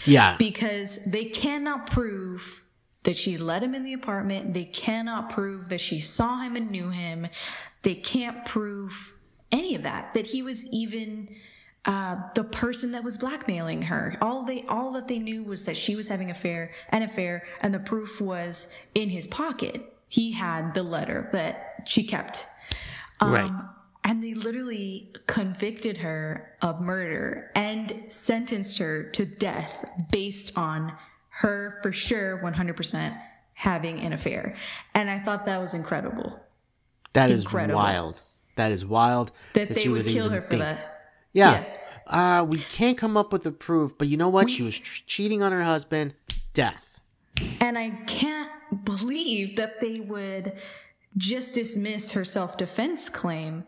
Speaker 1: Yeah.
Speaker 2: Because they cannot prove that she let him in the apartment. They cannot prove that she saw him and knew him. They can't prove any of that, that he was even uh, the person that was blackmailing her. All they, all that they knew was that she was having affair, an affair, and the proof was in his pocket. He had the letter that she kept. Um, right. And they literally convicted her of murder and sentenced her to death based on her, for sure, 100% having an affair. And I thought that was incredible.
Speaker 1: That is incredible. wild. That is wild.
Speaker 2: That, that they would, kill her for think. that.
Speaker 1: Yeah. yeah. Uh, we can't come up with a proof, but you know what? We, she was tr- cheating on her husband. Death.
Speaker 2: And I can't believe that they would just dismiss her self defense claim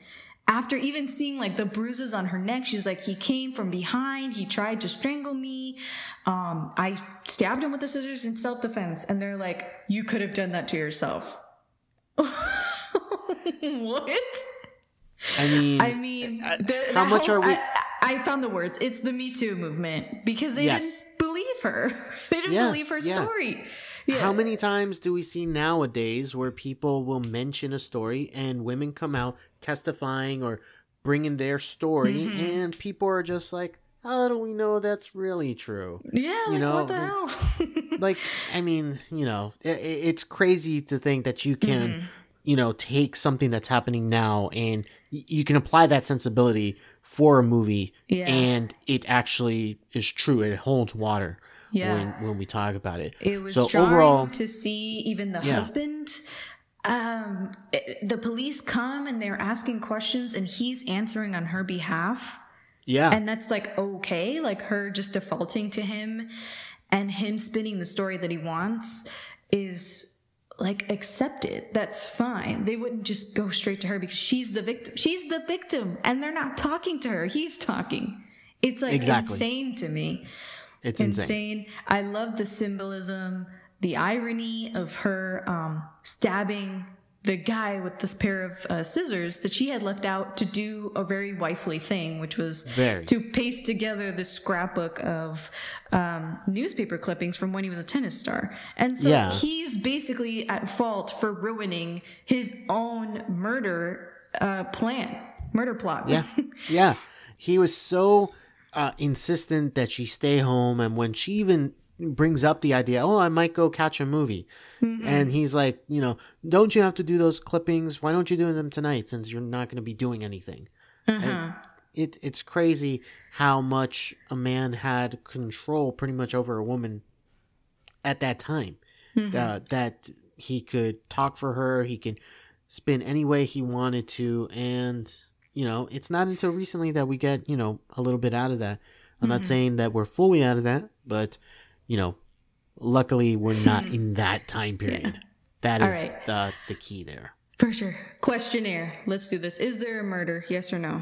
Speaker 2: after even seeing like the bruises on her neck, she's like, he came from behind. He tried to strangle me. Um, I stabbed him with the scissors in self defense. And they're like, you could have done that to yourself. what?
Speaker 1: I mean,
Speaker 2: I mean, the, how much are we? I, I, found the words. It's the Me Too movement because they yes. didn't believe her. They didn't yeah, believe her yeah. story.
Speaker 1: Yeah. How many times do we see nowadays where people will mention a story and women come out testifying or bringing their story, mm-hmm. and people are just like, how do we know that's really true?
Speaker 2: Yeah, you know, what the hell?
Speaker 1: like, I mean, you know, it, it's crazy to think that you can, mm-hmm. you know, take something that's happening now and you can apply that sensibility for a movie, yeah. and it actually is true. It holds water yeah. when when we talk about it.
Speaker 2: It was so overall to see even the yeah. husband. Um, it, the police come and they're asking questions, and he's answering on her behalf.
Speaker 1: Yeah,
Speaker 2: and that's like okay, like her just defaulting to him, and him spinning the story that he wants is like accepted. That's fine. They wouldn't just go straight to her because she's the victim. She's the victim, and they're not talking to her. He's talking. It's like exactly. insane to me.
Speaker 1: It's insane.
Speaker 2: insane. I love the symbolism, the irony of her um, stabbing the guy with this pair of uh, scissors that she had left out to do a very wifely thing, which was very. to paste together the scrapbook of um, newspaper clippings from when he was a tennis star. And so yeah. he's basically at fault for ruining his own murder uh, plan, murder plot.
Speaker 1: Yeah. yeah. He was so uh, insistent that she stay home, and when she even brings up the idea, oh, I might go catch a movie, mm-hmm. and he's like, you know, don't you have to do those clippings? Why don't you do them tonight since you're not going to be doing anything? Uh-huh. It it's crazy how much a man had control pretty much over a woman at that time. Mm-hmm. Uh, that he could talk for her, he could spin any way he wanted to, and you know, it's not until recently that we get, you know, a little bit out of that. I'm mm-hmm. not saying that we're fully out of that, but, you know, luckily we're not in that time period. Yeah. That is right. the, the key there.
Speaker 2: For sure. Questionnaire. Let's do this. Is there a murder? Yes or no?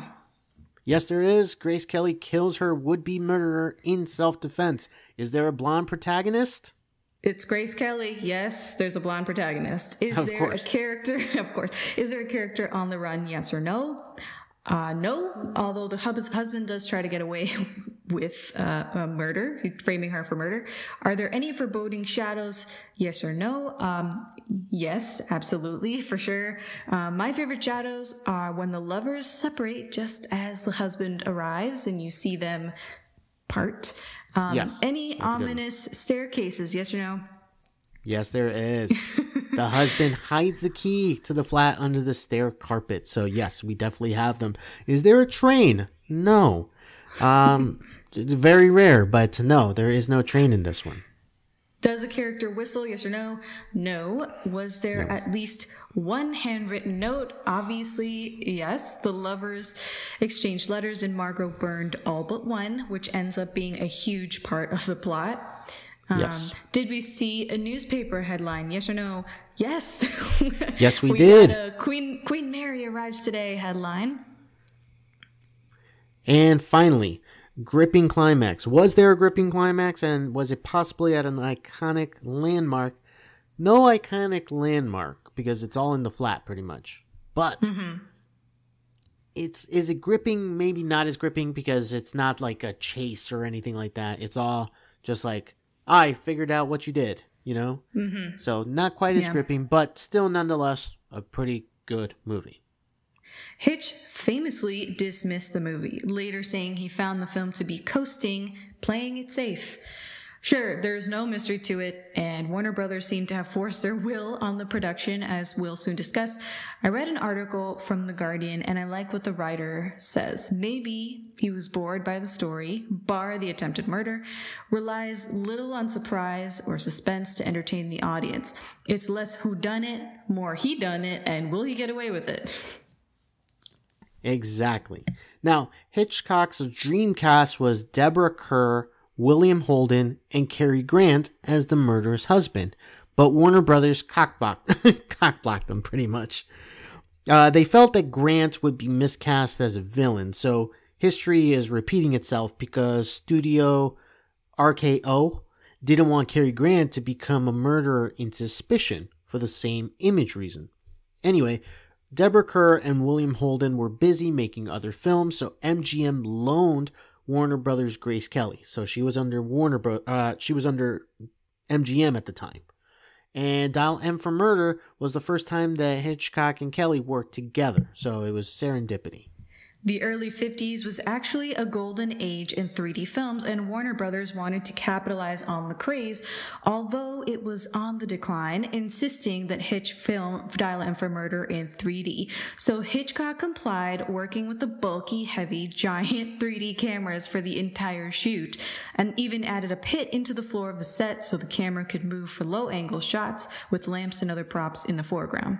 Speaker 1: Yes, there is. Grace Kelly kills her would be murderer in self defense. Is there a blonde protagonist?
Speaker 2: It's Grace Kelly. Yes, there's a blonde protagonist. Is of there course. a character? Of course. Is there a character on the run? Yes or no? Uh, no, although the husband does try to get away with uh, murder, framing her for murder. Are there any foreboding shadows? Yes or no? Um, yes, absolutely, for sure. Uh, my favorite shadows are when the lovers separate just as the husband arrives and you see them part. Um, yes, any ominous staircases? Yes or no?
Speaker 1: Yes, there is. the husband hides the key to the flat under the stair carpet. So yes, we definitely have them. Is there a train? No. Um, very rare, but no, there is no train in this one.
Speaker 2: Does the character whistle? Yes or no? No. Was there
Speaker 1: No.
Speaker 2: at least one handwritten note? Obviously, yes. The lovers exchanged letters and Margot burned all but one, which ends up being a huge part of the plot. Um,
Speaker 1: Yes.
Speaker 2: Did we see a newspaper headline? Yes or no? Yes.
Speaker 1: Yes, we
Speaker 2: got
Speaker 1: did.
Speaker 2: Queen Queen Mary arrives today headline.
Speaker 1: And finally, gripping climax. Was there a gripping climax and was it possibly at an iconic landmark? No iconic landmark because it's all in the flat pretty much. But it's is it gripping? Maybe not as gripping because it's not like a chase or anything like that. It's all just like I figured out what you did, you know? Mm-hmm. So not quite as
Speaker 2: Yeah.
Speaker 1: gripping, but still nonetheless a pretty good movie.
Speaker 2: Hitch famously dismissed the movie, later saying he found the film to be coasting, playing it safe. Sure, there's no mystery to it, and Warner Brothers seem to have forced their will on the production, as we'll soon discuss. I read an article from The Guardian, and I like what the writer says. Maybe he was bored by the story, bar the attempted murder, relies little on surprise or suspense to entertain the audience. It's less who done it, more he done it, and will he get away with it?
Speaker 1: Exactly. Now, Hitchcock's dream cast was Deborah Kerr, William Holden, and Cary Grant as the murderer's husband, but Warner Brothers cockblocked, cockblocked them pretty much. Uh, they felt that Grant would be miscast as a villain, so history is repeating itself because Studio RKO didn't want Cary Grant to become a murderer in suspicion for the same image reason. Anyway, Deborah Kerr and William Holden were busy making other films, so MGM loaned Warner Brothers Grace Kelly. So she was under Warner Bro- uh, she was under MGM at the time. And Dial M for Murder was the first time that Hitchcock and Kelly worked together, so it was serendipity.
Speaker 2: The early 50s was actually a golden age in 3D films, and Warner Brothers wanted to capitalize on the craze, although it was on the decline, insisting that Hitch film Dial M for Murder in 3D. So Hitchcock complied, working with the bulky, heavy, giant 3D cameras for the entire shoot, and even added a pit into the floor of the set so the camera could move for low angle shots with lamps and other props in the foreground.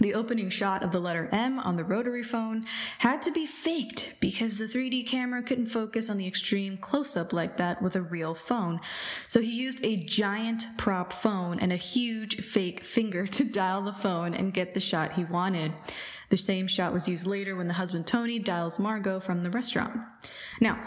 Speaker 2: The opening shot of the letter M on the rotary phone had to be faked because the 3D camera couldn't focus on the extreme close up like that with a real phone. So he used a giant prop phone and a huge fake finger to dial the phone and get the shot he wanted. The same shot was used later when the husband Tony dials Margot from the restaurant. Now,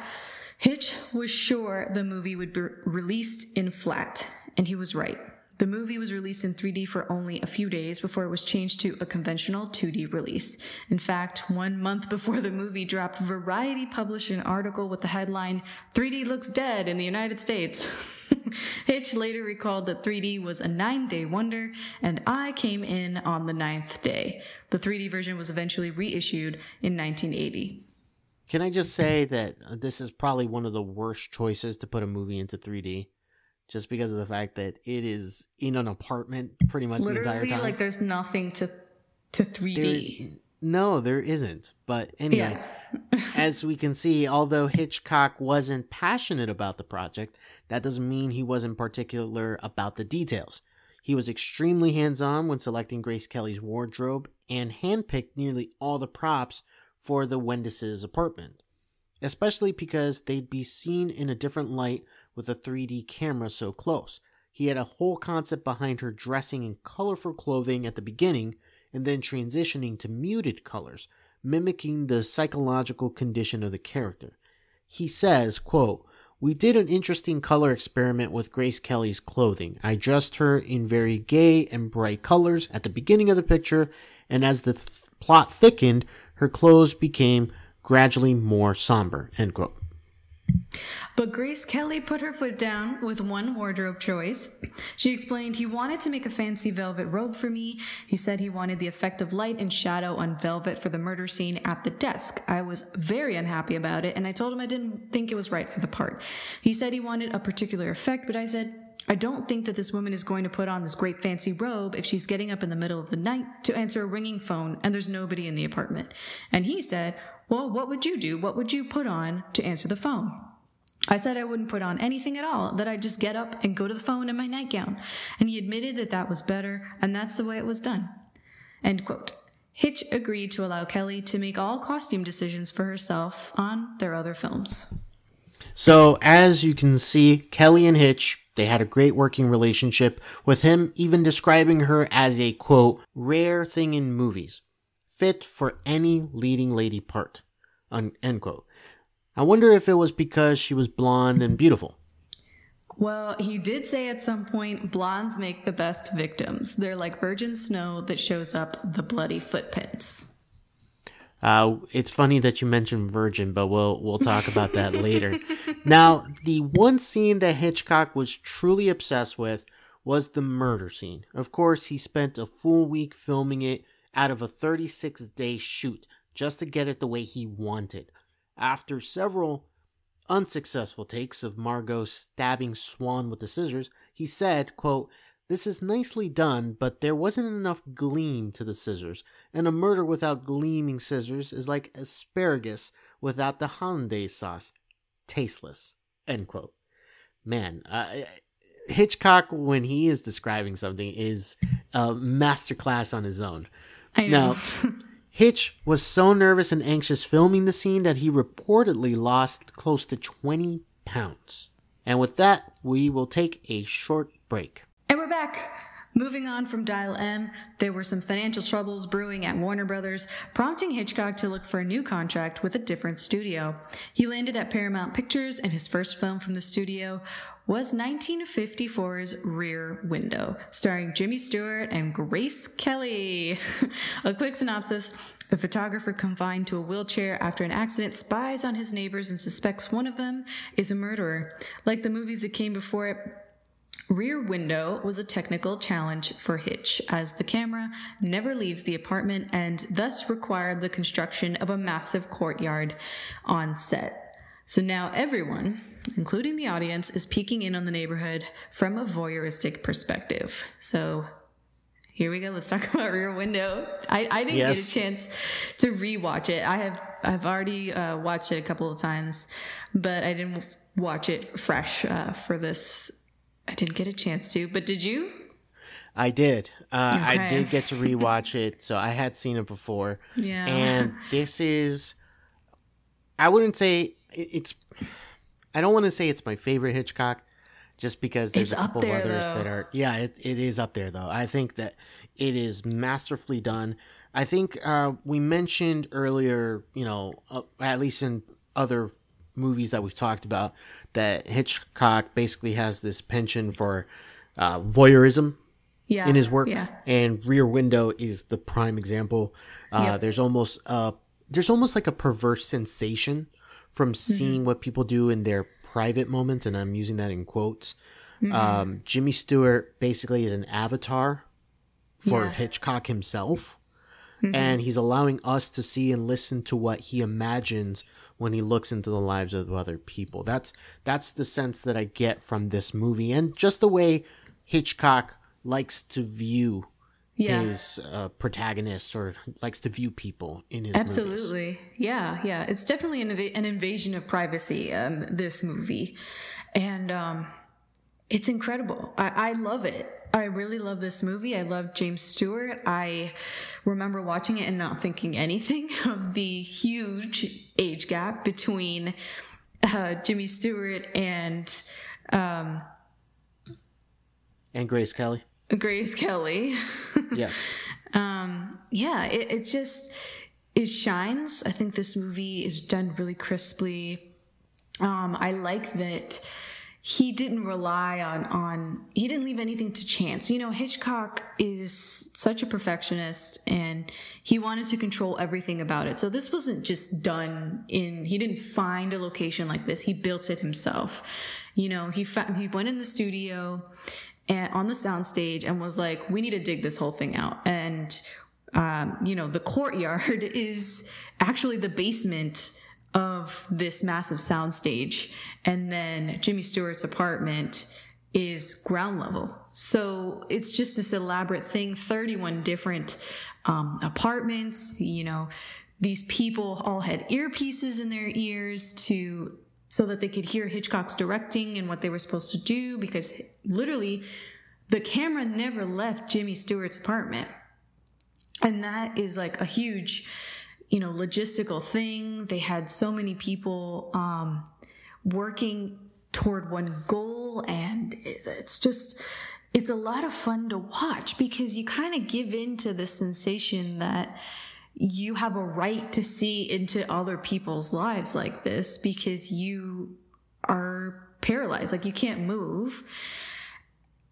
Speaker 2: Hitch was sure the movie would be released in flat, and he was right. The movie was released in 3D for only a few days before it was changed to a conventional 2D release. In fact, one month before the movie dropped, Variety published an article with the headline, 3D looks dead in the United States. Hitch later recalled that 3D was a nine day wonder, and I came in on the ninth day. The 3D version was eventually reissued in 1980.
Speaker 1: Can I just say that this is probably one of the worst choices to put a movie into 3D? Just because of the fact that it is in an apartment pretty much the entire
Speaker 2: Literally,
Speaker 1: time.
Speaker 2: like there's nothing to to 3D.
Speaker 1: There's- no, there isn't. But anyway,
Speaker 2: Yeah.
Speaker 1: as we can see, although Hitchcock wasn't passionate about the project, that doesn't mean he wasn't particular about the details. He was extremely hands on when selecting Grace Kelly's wardrobe and handpicked nearly all the props for the Wendices' apartment, especially because they'd be seen in a different light with a 3D camera so close. He had a whole concept behind her dressing in colorful clothing at the beginning and then transitioning to muted colors, mimicking the psychological condition of the character. He says, quote, we did an interesting color experiment with Grace Kelly's clothing. I dressed her in very gay and bright colors at the beginning of the picture, and as the th- plot thickened, her clothes became gradually more somber. End quote.
Speaker 2: But Grace Kelly put her foot down with one wardrobe choice. She explained he wanted to make a fancy velvet robe for me. He said he wanted the effect of light and shadow on velvet for the murder scene at the desk. I was very unhappy about it, and I told him I didn't think it was right for the part. He said he wanted a particular effect, but I said, I don't think that this woman is going to put on this great fancy robe if she's getting up in the middle of the night to answer a ringing phone and there's nobody in the apartment. And he said, Well, what would you do? What would you put on to answer the phone? I said I wouldn't put on anything at all, that I'd just get up and go to the phone in my nightgown. And he admitted that that was better, and that's the way it was done. End quote. Hitch agreed to allow Kelly to make all costume decisions for herself on their other films.
Speaker 1: So, as you can see, Kelly and Hitch, they had a great working relationship, with him even describing her as a quote, rare thing in movies, fit for any leading lady part, end quote. I wonder if it was because she was blonde and beautiful.
Speaker 2: Well, he did say at some point blondes make the best victims. They're like virgin snow that shows up the bloody footprints.
Speaker 1: Uh, it's funny that you mentioned Virgin, but we'll we'll talk about that later. Now, the one scene that Hitchcock was truly obsessed with was the murder scene. Of course, he spent a full week filming it out of a 36 day shoot just to get it the way he wanted. After several unsuccessful takes of Margot stabbing Swann with the scissors, he said, quote, this is nicely done, but there wasn't enough gleam to the scissors, and a murder without gleaming scissors is like asparagus without the hollandaise sauce. Tasteless. End quote. Man, uh, Hitchcock, when he is describing something, is a masterclass on his own.
Speaker 2: I know.
Speaker 1: Now, Hitch was so nervous and anxious filming the scene that he reportedly lost close to 20 pounds. And with that, we will take a short break.
Speaker 2: And we're back. Moving on from Dial M, there were some financial troubles brewing at Warner Brothers, prompting Hitchcock to look for a new contract with a different studio. He landed at Paramount Pictures, and his first film from the studio was 1954's Rear Window, starring Jimmy Stewart and Grace Kelly. a quick synopsis a photographer confined to a wheelchair after an accident spies on his neighbors and suspects one of them is a murderer. Like the movies that came before it, Rear Window was a technical challenge for Hitch, as the camera never leaves the apartment and thus required the construction of a massive courtyard on set. So now everyone, including the audience, is peeking in on the neighborhood from a voyeuristic perspective. So here we go. Let's talk about Rear Window. I, I didn't yes. get a chance to rewatch it. I have I've already uh, watched it a couple of times, but I didn't watch it fresh uh, for this I didn't get a chance to, but did you?
Speaker 1: I did. Uh, okay. I did get to rewatch it, so I had seen it before.
Speaker 2: Yeah.
Speaker 1: And this is, I wouldn't say it's, I don't want to say it's my favorite Hitchcock, just because there's
Speaker 2: it's
Speaker 1: a couple
Speaker 2: there,
Speaker 1: of others
Speaker 2: though.
Speaker 1: that are, yeah, it, it is up there though. I think that it is masterfully done. I think uh, we mentioned earlier, you know, uh, at least in other movies that we've talked about, that Hitchcock basically has this penchant for uh, voyeurism
Speaker 2: yeah,
Speaker 1: in his work,
Speaker 2: yeah.
Speaker 1: and Rear Window is the prime example. Uh, yep. There's almost uh, there's almost like a perverse sensation from mm-hmm. seeing mm-hmm. what people do in their private moments, and I'm using that in quotes. Mm-hmm. Um, Jimmy Stewart basically is an avatar for yeah. Hitchcock himself. Mm-hmm. And he's allowing us to see and listen to what he imagines when he looks into the lives of other people. That's that's the sense that I get from this movie, and just the way Hitchcock likes to view yeah. his uh, protagonists or likes to view people in his
Speaker 2: absolutely
Speaker 1: movies.
Speaker 2: yeah yeah it's definitely an, inv- an invasion of privacy um, this movie and um, it's incredible I-, I love it I really love this movie. I love James Stewart. I remember watching it and not thinking anything of the huge age gap between uh, Jimmy Stewart and um,
Speaker 1: and Grace Kelly.
Speaker 2: Grace Kelly.
Speaker 1: yes.
Speaker 2: Um, yeah, it, it just it shines. I think this movie is done really crisply. Um, I like that he didn't rely on on he didn't leave anything to chance. You know, Hitchcock is such a perfectionist and he wanted to control everything about it. So this wasn't just done in he didn't find a location like this. He built it himself. You know, he fa- he went in the studio and on the soundstage and was like, "We need to dig this whole thing out." And um, you know, the courtyard is actually the basement of this massive soundstage. And then Jimmy Stewart's apartment is ground level. So it's just this elaborate thing 31 different um, apartments, you know, these people all had earpieces in their ears to so that they could hear Hitchcock's directing and what they were supposed to do because literally the camera never left Jimmy Stewart's apartment. And that is like a huge, you know, logistical thing. They had so many people um, working toward one goal and it's just it's a lot of fun to watch because you kind of give in to the sensation that you have a right to see into other people's lives like this because you are paralyzed like you can't move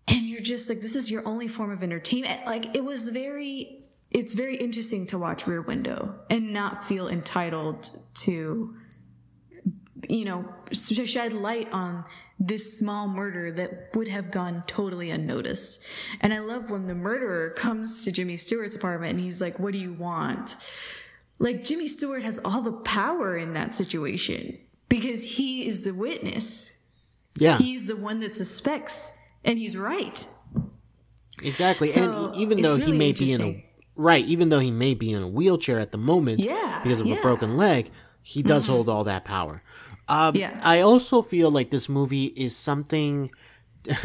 Speaker 2: and you're just like this is your only form of entertainment like it was very it's very interesting to watch rear window and not feel entitled to you know, to shed light on this small murder that would have gone totally unnoticed. And I love when the murderer comes to Jimmy Stewart's apartment and he's like, What do you want? Like, Jimmy Stewart has all the power in that situation because he is the witness.
Speaker 1: Yeah.
Speaker 2: He's the one that suspects, and he's right.
Speaker 1: Exactly.
Speaker 2: So,
Speaker 1: and even though he may be in a. right, even though he may be in a wheelchair at the moment
Speaker 2: Yeah,
Speaker 1: because of a
Speaker 2: yeah. Mm-hmm.
Speaker 1: broken leg, he does hold all that power. Um,
Speaker 2: Yeah.
Speaker 1: I also feel like this movie is something.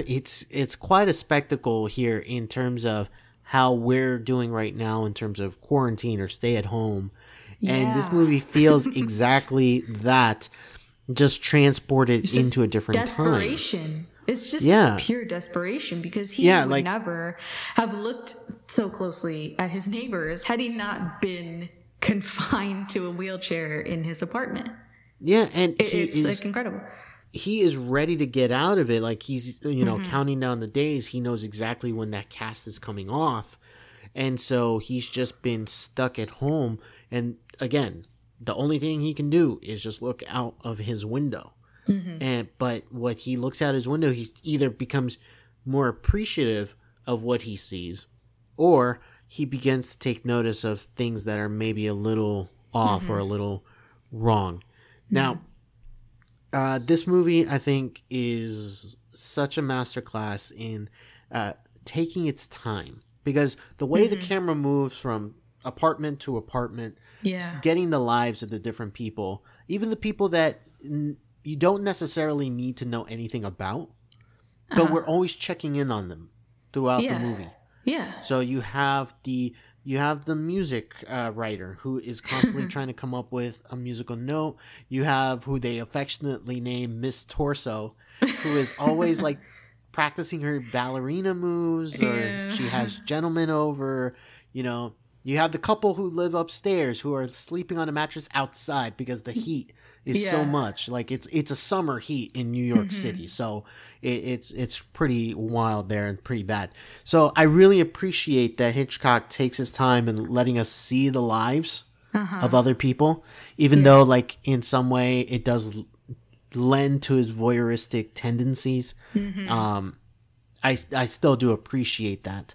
Speaker 1: It's it's quite a spectacle here in terms of how we're doing right now in terms of quarantine or stay at home, and this movie feels exactly that, just transported
Speaker 2: It's just
Speaker 1: into a different time.
Speaker 2: It's just
Speaker 1: Yeah.
Speaker 2: pure desperation because he
Speaker 1: Yeah,
Speaker 2: would
Speaker 1: like-
Speaker 2: never have looked so closely at his neighbors had he not been confined to a wheelchair in his apartment.
Speaker 1: Yeah, and
Speaker 2: It- it's
Speaker 1: is
Speaker 2: like incredible.
Speaker 1: he is ready to get out of it. Like he's you know
Speaker 2: Mm-hmm.
Speaker 1: counting down the days. He knows exactly when that cast is coming off, and so he's just been stuck at home. And again, the only thing he can do is just look out of his window.
Speaker 2: Mm-hmm.
Speaker 1: And but what he looks out his window, he either becomes more appreciative of what he sees, or he begins to take notice of things that are maybe a little off or a little wrong. Now, uh, this movie, I think, is such a masterclass in uh, taking its time because the way the camera moves from apartment to apartment,
Speaker 2: Yeah.
Speaker 1: getting the lives of the different people, even the people that n- you don't necessarily need to know anything about, but we're always checking in on them throughout
Speaker 2: Yeah.
Speaker 1: the movie.
Speaker 2: Yeah.
Speaker 1: So you have the you have the music uh, writer who is constantly trying to come up with a musical note. You have who they affectionately name Miss Torso, who is always like practicing her ballerina moves, or
Speaker 2: Yeah.
Speaker 1: she has gentlemen over. You know, you have the couple who live upstairs who are sleeping on a mattress outside because the heat is so much. Like it's it's a summer heat in New York City, so it, it's it's pretty wild there and pretty bad. So I really appreciate that Hitchcock takes his time in letting us see the lives of other people, even though like in some way it does lend to his voyeuristic tendencies. Um, I I still do appreciate that.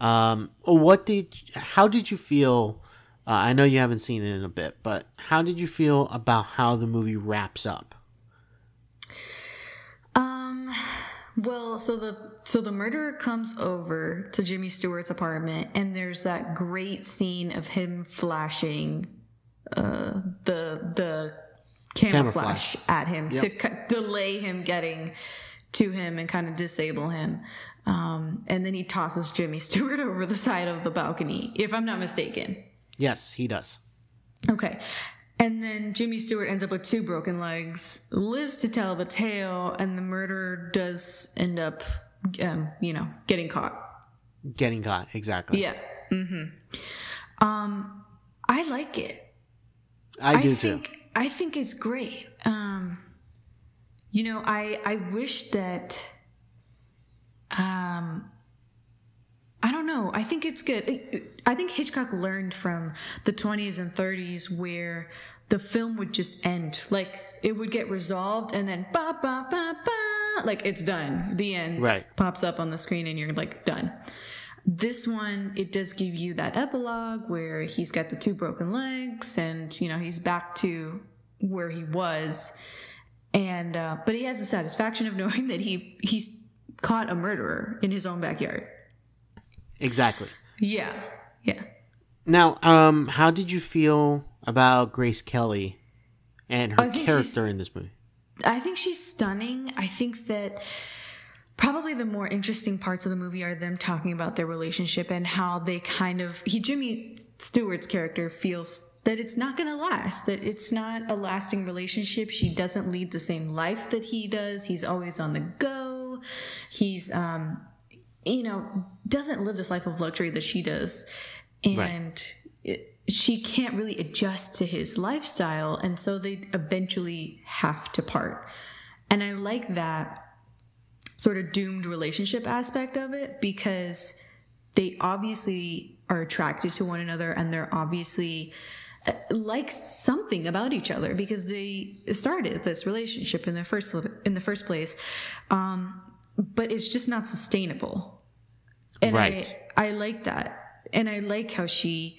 Speaker 1: Um, what did how did you feel? Uh, I know you haven't seen it in a bit, but how did you feel about how the movie wraps up?
Speaker 2: Um well, so the so the murderer comes over to Jimmy Stewart's apartment and there's that great scene of him flashing uh the the camera, flash, at him to cu- delay him getting to him and kind of disable him. Um and then he tosses Jimmy Stewart over the side of the balcony, if I'm not mistaken.
Speaker 1: Yes, he does.
Speaker 2: Okay. And then Jimmy Stewart ends up with two broken legs, lives to tell the tale, and the murderer does end up, um, you know, getting caught.
Speaker 1: Getting caught exactly.
Speaker 2: Yeah. Mm-hmm. Um, I like it.
Speaker 1: I do too.
Speaker 2: think I think it's great. Um, you know, I I wish that. Um, I don't know. I think it's good. I think Hitchcock learned from the 20s and 30s where the film would just end. Like it would get resolved and then ba ba ba ba like it's done. The end
Speaker 1: Right.
Speaker 2: pops up on the screen and you're like done. This one, it does give you that epilogue where he's got the two broken legs and you know he's back to where he was, and uh, but he has the satisfaction of knowing that he he's caught a murderer in his own backyard.
Speaker 1: Exactly.
Speaker 2: Yeah. Yeah.
Speaker 1: Now, um, how did you feel about Grace Kelly and her
Speaker 2: I think she's-
Speaker 1: character in this movie?
Speaker 2: I think she's stunning. I think that probably the more interesting parts of the movie are them talking about their relationship and how they kind of he Jimmy Stewart's character feels that it's not going to last, that it's not a lasting relationship. She doesn't lead the same life that he does. He's always on the go. He's um you know, doesn't live this life of luxury that she does. And it, she can't really adjust to his lifestyle. And so they eventually have to part. And I like that sort of doomed relationship aspect of it because they obviously are attracted to one another and they're obviously uh, like something about each other because they started this relationship in the first in the first place um, but it's just not sustainable and
Speaker 1: Right.
Speaker 2: I, I like that. And i like how she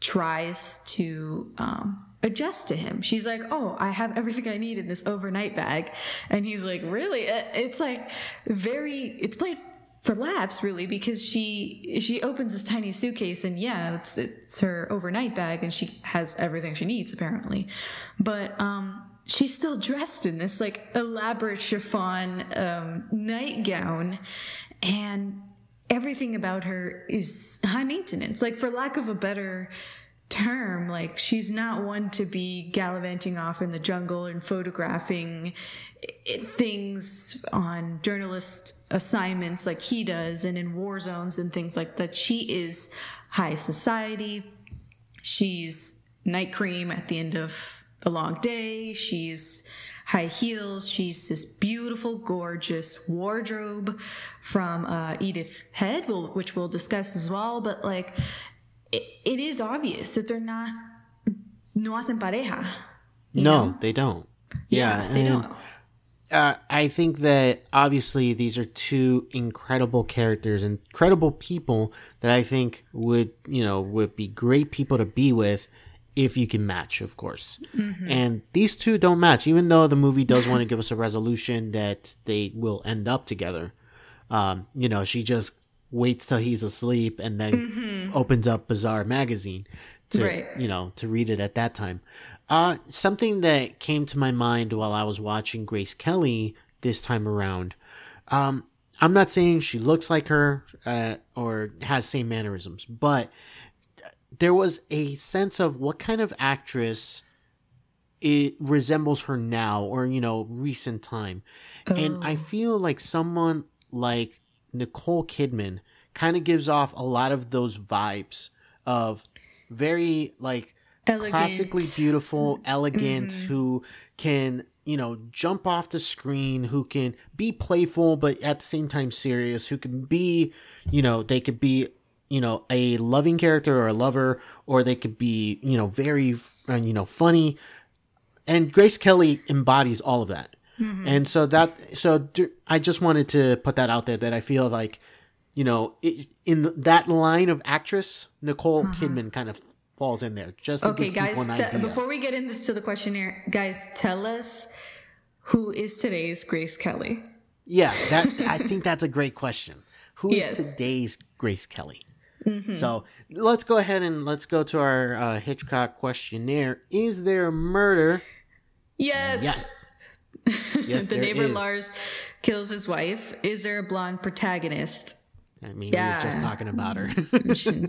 Speaker 2: tries to um, adjust to him. She's like oh i have everything i need in this overnight bag. And he's like really? Uh, it's like very it's played for laughs really because she she opens this tiny suitcase and yeah it's it's her overnight bag and she has everything she needs apparently. But um she's still dressed in this like elaborate chiffon um nightgown. And everything about her is high maintenance. Like for lack of a better term like she's not one to be gallivanting off in the jungle and photographing eh, things on journalist assignments like he does and in war zones and things like that. She is high society. She's night cream at the end of the long day. She's high heels she's this beautiful gorgeous wardrobe from uh, edith head which we'll discuss as well but like it, it is obvious that they're not no hacen pareja
Speaker 1: No,
Speaker 2: know?
Speaker 1: they don't. Yeah,
Speaker 2: they
Speaker 1: and,
Speaker 2: don't
Speaker 1: Uh, I think that obviously these are two incredible characters, incredible people that I think would you know would be great people to be with if you can match, of course. And these two don't match, even though the movie does want to give us a resolution that they will end up together. Um, you know, she just waits till he's asleep and then opens up Bazaar magazine to
Speaker 2: Right.
Speaker 1: you know to read it at that time. Uh, something that came to my mind while I was watching Grace Kelly this time around. Um, I'm not saying she looks like her uh, or has same mannerisms, but there was a sense of what kind of actress it resembles her now or you know recent time. And i oh. feel like someone like nicole kidman kind of gives off a lot of those vibes of very like
Speaker 2: Elegant.
Speaker 1: classically beautiful mm-hmm. elegant who can you know jump off the screen who can be playful but at the same time serious who can be you know they could be you know a loving character or a lover or they could be you know very uh, you know funny and Grace Kelly embodies all of that. And so that so i just wanted to put that out there that I feel like you know it, in that line of actress Nicole Kidman kind of falls in there just
Speaker 2: Okay, guys,
Speaker 1: people an
Speaker 2: te-
Speaker 1: idea.
Speaker 2: before we get into this to the questionnaire, guys, tell us who is today's Grace Kelly?
Speaker 1: yeah, that I think that's a great question. Who is
Speaker 2: Yes. Mm-hmm.
Speaker 1: today's Grace Kelly? So let's go ahead and let's go to our uh, Hitchcock questionnaire. Is there murder?
Speaker 2: Yes.
Speaker 1: Yes. Yes,
Speaker 2: the neighbor
Speaker 1: is.
Speaker 2: Lars kills his wife. Is there a blonde protagonist?
Speaker 1: I mean,
Speaker 2: Yeah.
Speaker 1: we were just talking about her.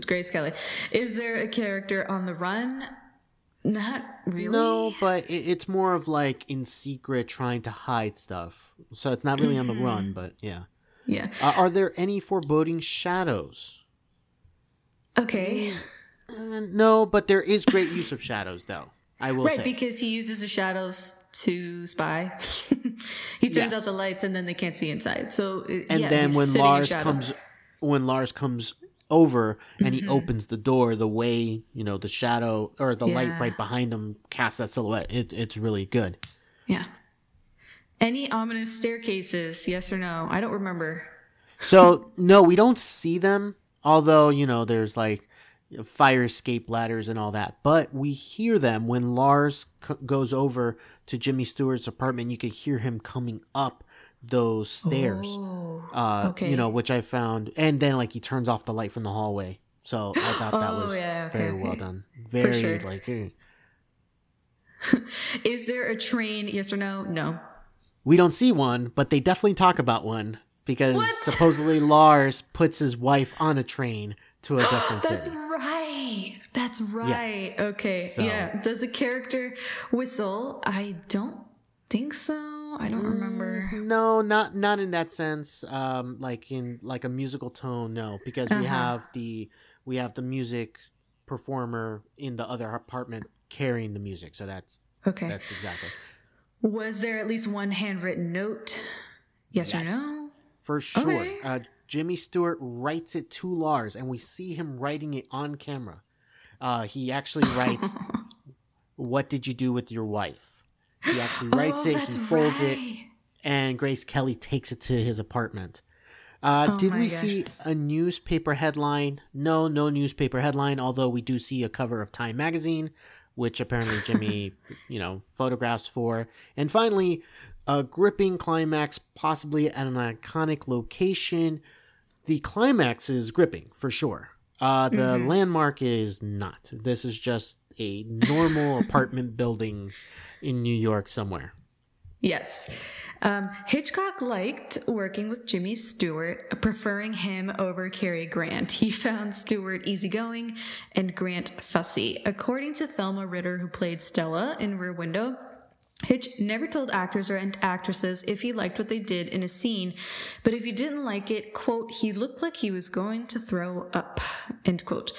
Speaker 2: Grace Kelly. Is there a character on the run? Not really.
Speaker 1: No, but it, it's more of like in secret trying to hide stuff. So it's not really on the
Speaker 2: Mm-hmm.
Speaker 1: run, but yeah.
Speaker 2: Yeah.
Speaker 1: Uh, are there any foreboding shadows?
Speaker 2: Okay.
Speaker 1: Uh, no, but there is great use of shadows, though. I will
Speaker 2: Right,
Speaker 1: say.
Speaker 2: because he uses the shadows to spy. he turns
Speaker 1: Yes.
Speaker 2: out the lights and then they can't see inside. So uh,
Speaker 1: and
Speaker 2: yeah,
Speaker 1: then when Lars comes, when Lars comes over and
Speaker 2: Mm-hmm.
Speaker 1: he opens the door, the way you know the shadow or the light right behind him casts that silhouette. It, it's really good.
Speaker 2: yeah. Any ominous staircases? Yes or no? I don't remember.
Speaker 1: So no, we don't see them. Although you know, there's like fire escape ladders and all that, but we hear them when Lars c- goes over to Jimmy Stewart's apartment. You could hear him coming up those stairs.
Speaker 2: Oh,
Speaker 1: uh,
Speaker 2: okay.
Speaker 1: You know, which I found, and then like he turns off the light from the hallway. So I thought that
Speaker 2: Oh,
Speaker 1: was
Speaker 2: yeah, okay,
Speaker 1: very well done. Very
Speaker 2: sure.
Speaker 1: like. eh.
Speaker 2: Is there a train? Yes or no? No.
Speaker 1: We don't see one, but they definitely talk about one because
Speaker 2: What?
Speaker 1: supposedly Lars puts his wife on a train to a different city.
Speaker 2: That's
Speaker 1: city.
Speaker 2: right. That's right. Okay.
Speaker 1: So-
Speaker 2: Yeah. Does a character whistle? I don't think so. I don't remember.
Speaker 1: No, not not in that sense. Um, like in like a musical tone, no, because we
Speaker 2: Uh-huh.
Speaker 1: have the we have the music performer in the other apartment carrying the music. So that's
Speaker 2: Okay.
Speaker 1: that's exactly
Speaker 2: Was there at least one handwritten note? Yes,
Speaker 1: Yes.
Speaker 2: or no?
Speaker 1: For sure.
Speaker 2: Okay.
Speaker 1: Uh, Jimmy Stewart writes it to Lars, and we see him writing it on camera. Uh, he actually writes, "What did you do with your wife?" He actually writes
Speaker 2: oh,
Speaker 1: it. He folds it. and Grace Kelly takes it to his apartment. Uh,
Speaker 2: Oh
Speaker 1: did we
Speaker 2: gosh.
Speaker 1: see a newspaper headline? No, no newspaper headline. Although we do see a cover of Time magazine, which apparently Jimmy, you know, photographs for. And finally, a gripping climax, possibly at an iconic location. The climax is gripping for sure. Uh, the
Speaker 2: Mm-hmm.
Speaker 1: landmark is not. This is just a normal apartment building in New York somewhere.
Speaker 2: Yes. Um, Hitchcock liked working with Jimmy Stewart, preferring him over Cary Grant. He found Stewart easygoing and Grant fussy. According to Thelma Ritter, who played Stella in Rear Window, Hitch never told actors or actresses if he liked what they did in a scene, but if he didn't like it, quote, he looked like he was going to throw up, end quote.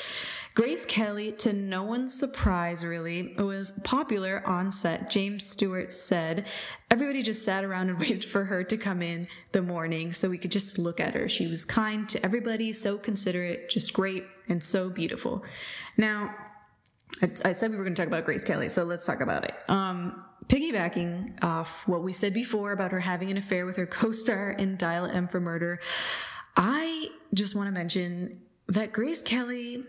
Speaker 2: Grace Kelly, to no one's surprise really, was popular on set. James Stewart said, everybody just sat around and waited for her to come in the morning so we could just look at her. She was kind to everybody, so considerate, just great, and so beautiful. Now, I, said we were going to talk about Grace Kelly, so let's talk about it. Um, piggybacking off what we said before about her having an affair with her co-star in Dial M for Murder, I just want to mention that Grace Kelly.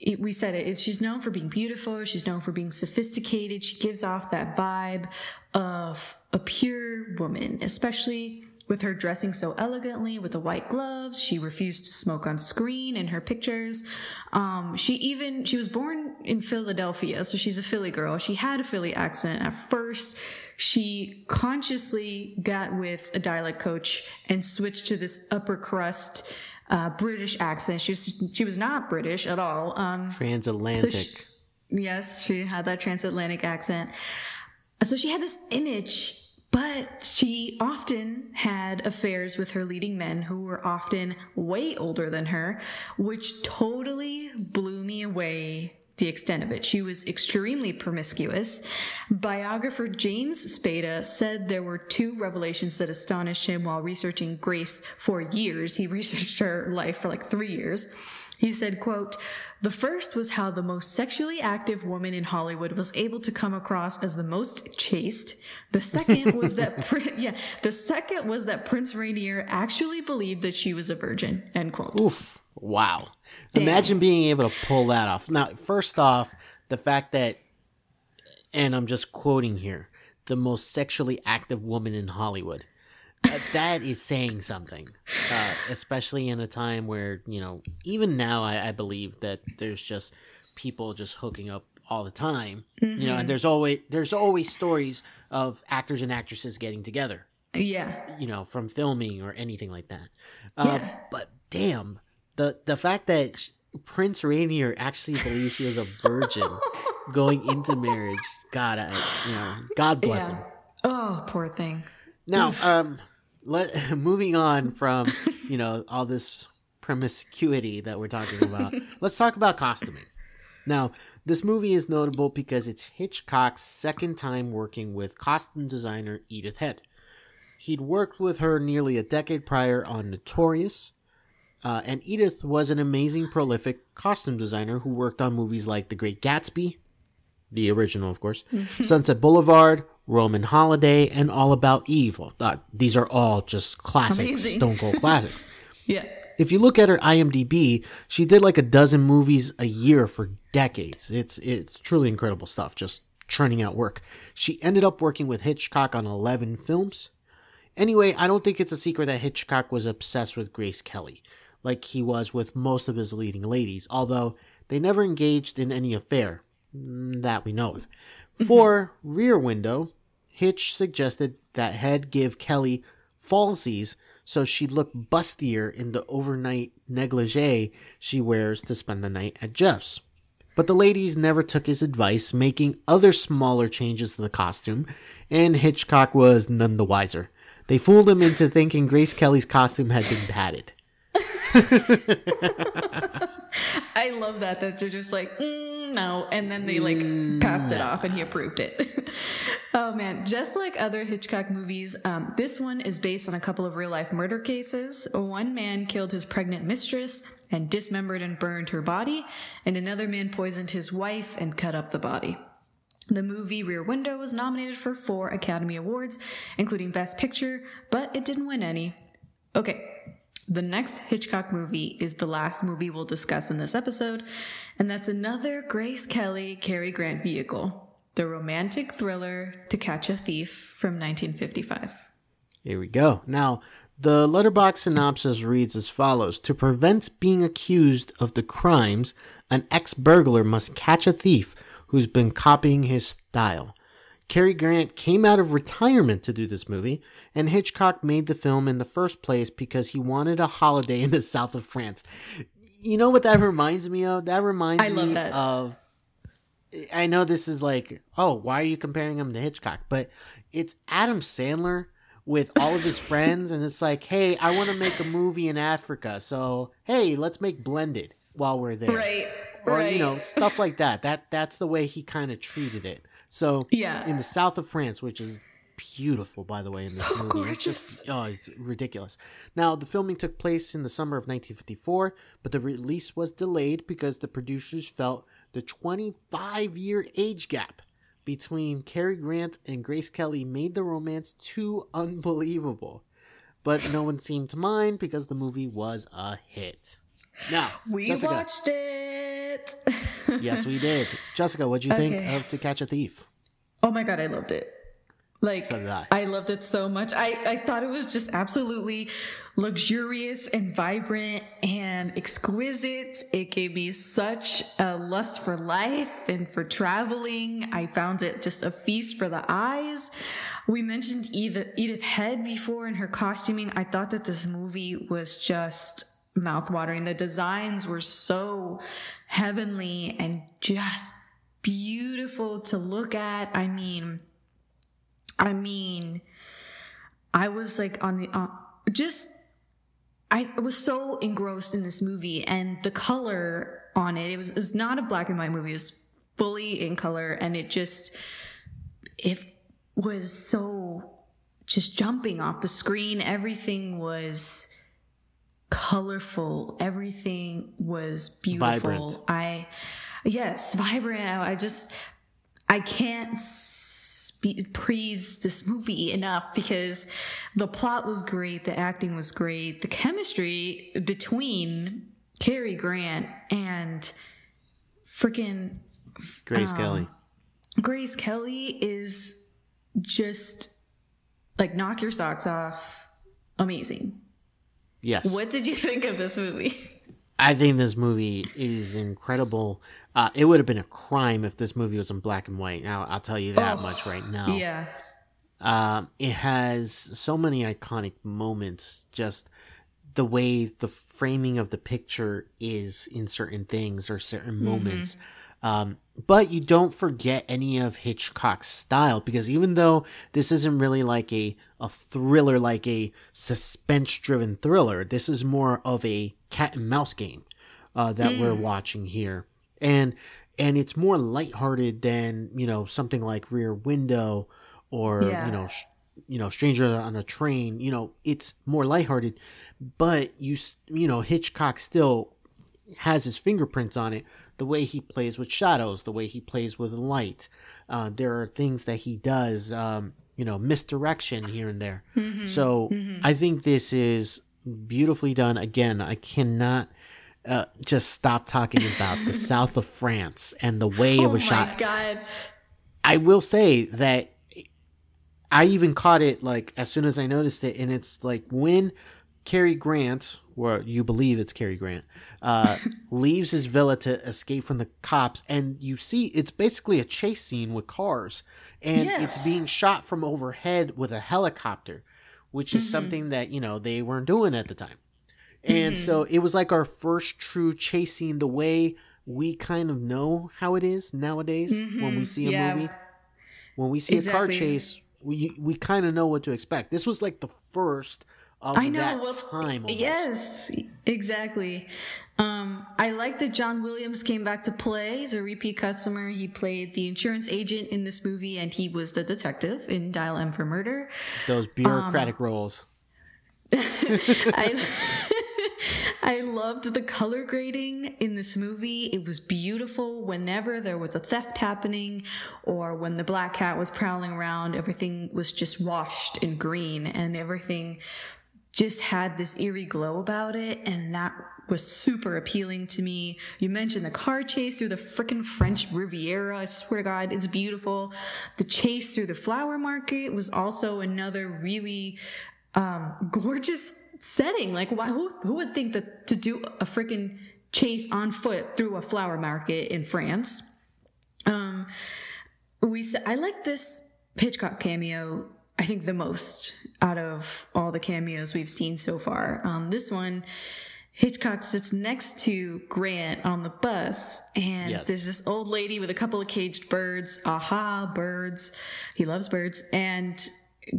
Speaker 2: it- we said it is she's known for being beautiful she's known for being sophisticated she gives off that vibe of a pure woman especially with her dressing so elegantly with the white gloves she refused to smoke on screen in her pictures. Um, she even she was born in philadelphia so she's a philly girl. She had a philly accent. At first she consciously got with a dialect coach and switched to this upper crust uh, british accent. She was she was not british at all. Um,
Speaker 1: Transatlantic.
Speaker 2: so she, yes, she had that transatlantic accent. So she had this image, but she often had affairs with her leading men who were often way older than her, which totally blew me away the extent of it. She was extremely promiscuous. Biographer James Spada said there were two revelations that astonished him while researching Grace for years. He researched her life for like three years. He said, quote, the first was how the most sexually active woman in Hollywood was able to come across as the most chaste. The second was that, yeah, the second was that Prince Rainier actually believed that she was a virgin. End quote.
Speaker 1: Oof. Wow. Imagine being able to pull that off. Now, first off, the fact that, and I'm just quoting here, the most sexually active woman in Hollywood. Uh, that is saying something, uh, especially in a time where, you know, even now I, I believe that there's just people just hooking up all the time. You know, and there's always there's always stories of actors and actresses getting together
Speaker 2: Yeah.
Speaker 1: you know, from filming or anything like that. Uh,
Speaker 2: Yeah.
Speaker 1: But damn, the the fact that Prince Rainier actually believes she was a virgin going into marriage, God, I, you know, God bless
Speaker 2: Yeah.
Speaker 1: him.
Speaker 2: Oh, poor thing.
Speaker 1: Now, um, let moving on from you know all this promiscuity that we're talking about, let's talk about costuming. Now, this movie is notable because it's Hitchcock's second time working with costume designer Edith Head. He'd worked with her nearly a decade prior on Notorious, uh, and Edith was an amazing, prolific costume designer who worked on movies like The Great Gatsby, the original, of course, Sunset Boulevard, Roman Holiday, and All About Eve. Uh, these are all just classics,
Speaker 2: Amazing.
Speaker 1: Stone Cold classics.
Speaker 2: Yeah.
Speaker 1: If you look at her IMDb, she did like a dozen movies a year for decades. It's it's truly incredible stuff, just churning out work. She ended up working with Hitchcock on 11 films. Anyway, I don't think it's a secret that Hitchcock was obsessed with Grace Kelly, like he was with most of his leading ladies, although they never engaged in any affair mm, that we know of. For Rear Window, Hitch suggested that Head give Kelly falsies so she'd look bustier in the overnight negligee she wears to spend the night at Jeff's. But the ladies never took his advice, making other smaller changes to the costume, and Hitchcock was none the wiser. They fooled him into thinking Grace Kelly's costume had been padded.
Speaker 2: I love that that they're just like mm, no, and then they like passed it off, and he approved it. oh man, just like other Hitchcock movies, um, this one is based on a couple of real life murder cases. One man killed his pregnant mistress and dismembered and burned her body, and another man poisoned his wife and cut up the body. The movie Rear Window was nominated for four Academy Awards, including Best Picture, but it didn't win any. Okay, the next Hitchcock movie is the last movie we'll discuss in this episode, and that's another Grace Kelly Cary Grant vehicle, the romantic thriller To Catch a Thief from 1955.
Speaker 1: Here we go. Now, the Letterboxd synopsis reads as follows To prevent being accused of the crimes, an ex burglar must catch a thief who's been copying his style. Cary Grant came out of retirement to do this movie, and Hitchcock made the film in the first place because he wanted a holiday in the south of France. You know what that reminds me of? That reminds
Speaker 2: I
Speaker 1: me
Speaker 2: that.
Speaker 1: of. I know this is like, oh, why are you comparing him to Hitchcock? But it's Adam Sandler with all of his friends, and it's like, hey, I want to make a movie in Africa, so hey, let's make Blended while we're there,
Speaker 2: Right,
Speaker 1: or
Speaker 2: right.
Speaker 1: you know, stuff like that. That that's the way he kind of treated it. So
Speaker 2: Yeah.
Speaker 1: in the south of France, which is beautiful, by the way, in this
Speaker 2: So
Speaker 1: movie. It's just- oh, it's ridiculous. Now, the filming took place in the summer of 1954, but the release was delayed because the producers felt the 25 year age gap between Cary Grant and Grace Kelly made the romance too unbelievable. But no one seemed to mind because the movie was a hit. Now,
Speaker 2: We
Speaker 1: Jessica.
Speaker 2: watched it.
Speaker 1: Yes, we did. Jessica, what'd you think of To Catch a Thief?
Speaker 2: Oh my god, I loved it. Like
Speaker 1: So did I.
Speaker 2: loved it so much. I, I thought it was just absolutely luxurious and vibrant and exquisite. It gave me such a lust for life and for traveling. I found it just a feast for the eyes. We mentioned Edith, Edith Head before in her costuming. I thought that this movie was just mouthwatering. The designs were so heavenly and just beautiful to look at. I mean, I mean, I was like on the uh, just I was so engrossed in this movie and the color on it. It was it was not a black and white movie. It was fully in color and it just it was so just jumping off the screen. Everything was colorful. Everything was beautiful.
Speaker 1: Vibrant.
Speaker 2: I yes, vibrant. I just I can't spe- praise this movie enough because the plot was great, the acting was great, the chemistry between Cary Grant and freaking
Speaker 1: Grace
Speaker 2: Um,
Speaker 1: Kelly.
Speaker 2: Grace Kelly is just like knock your socks off. Amazing.
Speaker 1: Yes.
Speaker 2: What did you think of this movie?
Speaker 1: I think this movie is incredible. Uh, it would have been a crime if this movie was in black and white. Now, I'll tell you that
Speaker 2: Oh,
Speaker 1: much right now.
Speaker 2: Yeah.
Speaker 1: Um, it has so many iconic moments. Just the way the framing of the picture is in certain things or certain moments. Um, but you don't forget any of Hitchcock's style because even though this isn't really like a, a thriller, like a suspense driven thriller, this is more of a cat and mouse game uh, that we're watching here. And and it's more lighthearted than, you know, something like Rear Window or,
Speaker 2: Yeah.
Speaker 1: you know, sh- you know, Stranger on a Train, you know, it's more lighthearted, but you you know, Hitchcock still has his fingerprints on it. The way he plays with shadows, the way he plays with light. Uh, there are things that he does, um, you know, misdirection here and there. So I think this is beautifully done. Again, I cannot uh, just stop talking about the south of France and the way it
Speaker 2: Oh
Speaker 1: was
Speaker 2: my
Speaker 1: shot.
Speaker 2: god.
Speaker 1: I will say that I even caught it like as soon as I noticed it, and it's like when Cary Grant, well, you believe it's Cary Grant, uh, leaves his villa to escape from the cops, and you see it's basically a chase scene with cars, and it's being shot from overhead with a helicopter, which is mm-hmm. something that you know they weren't doing at the time, and so mm-hmm. it was like our first true chase scene, the way we kind of know how it is nowadays when we mm-hmm. see a
Speaker 2: Yeah.
Speaker 1: movie. When we see a car chase, we we kind of know what to expect. This was like the first of
Speaker 2: I know.
Speaker 1: that
Speaker 2: well,
Speaker 1: time. almost.
Speaker 2: yes, exactly. Um, I like that John Williams came back to play. He's a repeat customer. He played the insurance agent in this movie, and he was the detective in Dial M for Murder.
Speaker 1: those
Speaker 2: Um,
Speaker 1: bureaucratic roles.
Speaker 2: I I loved the color grading in this movie. It was beautiful whenever there was a theft happening or when the black cat was prowling around, everything was just washed in green and everything just had this eerie glow about it and that was super appealing to me. You mentioned the car chase through the frickin' French Riviera. I swear to God, it's beautiful. The chase through the flower market was also another really um, gorgeous setting. Like, why? Who, who would think that to do a freaking chase on foot through a flower market in France? Um, we I like this Hitchcock cameo. I think the most out of all the cameos we've seen so far. Um, this one. Hitchcock sits next to Grant on the bus, and
Speaker 1: Yes.
Speaker 2: there's this old lady with a couple of caged birds. Aha, birds. He loves birds. And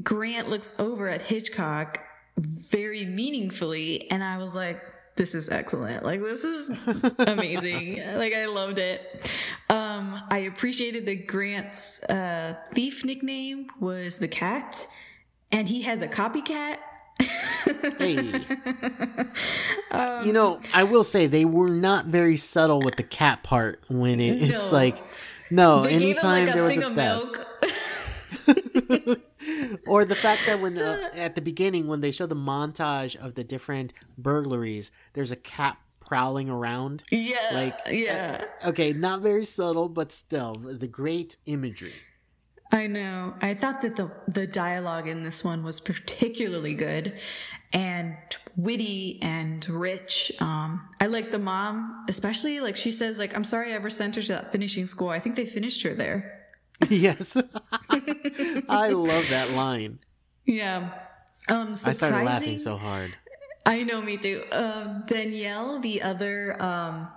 Speaker 2: Grant looks over at Hitchcock very meaningfully, and I was like, this is excellent. Like, this is amazing. like, I loved it. Um, I appreciated that Grant's uh, thief nickname was the cat, and he has a copycat.
Speaker 1: Hey,
Speaker 2: Um,
Speaker 1: you know, I will say they were not very subtle with the cat part when it, it's
Speaker 2: No.
Speaker 1: like, no,
Speaker 2: They gave him
Speaker 1: anytime
Speaker 2: like
Speaker 1: there was
Speaker 2: thing
Speaker 1: a
Speaker 2: of
Speaker 1: theft,
Speaker 2: milk.
Speaker 1: or the fact that when the, at the beginning when they show the montage of the different burglaries, there's a cat prowling around.
Speaker 2: yeah,
Speaker 1: Like,
Speaker 2: yeah.
Speaker 1: Okay, not very subtle, but still the great imagery.
Speaker 2: I know. I thought that the the dialogue in this one was particularly good and witty and rich. Um, I like the mom, especially like she says, like, I'm sorry I ever sent her to that finishing school. I think they finished her there.
Speaker 1: Yes, I love that line.
Speaker 2: Yeah. Um,
Speaker 1: I started laughing so hard.
Speaker 2: I know, me too. Um, Danielle, the other, um,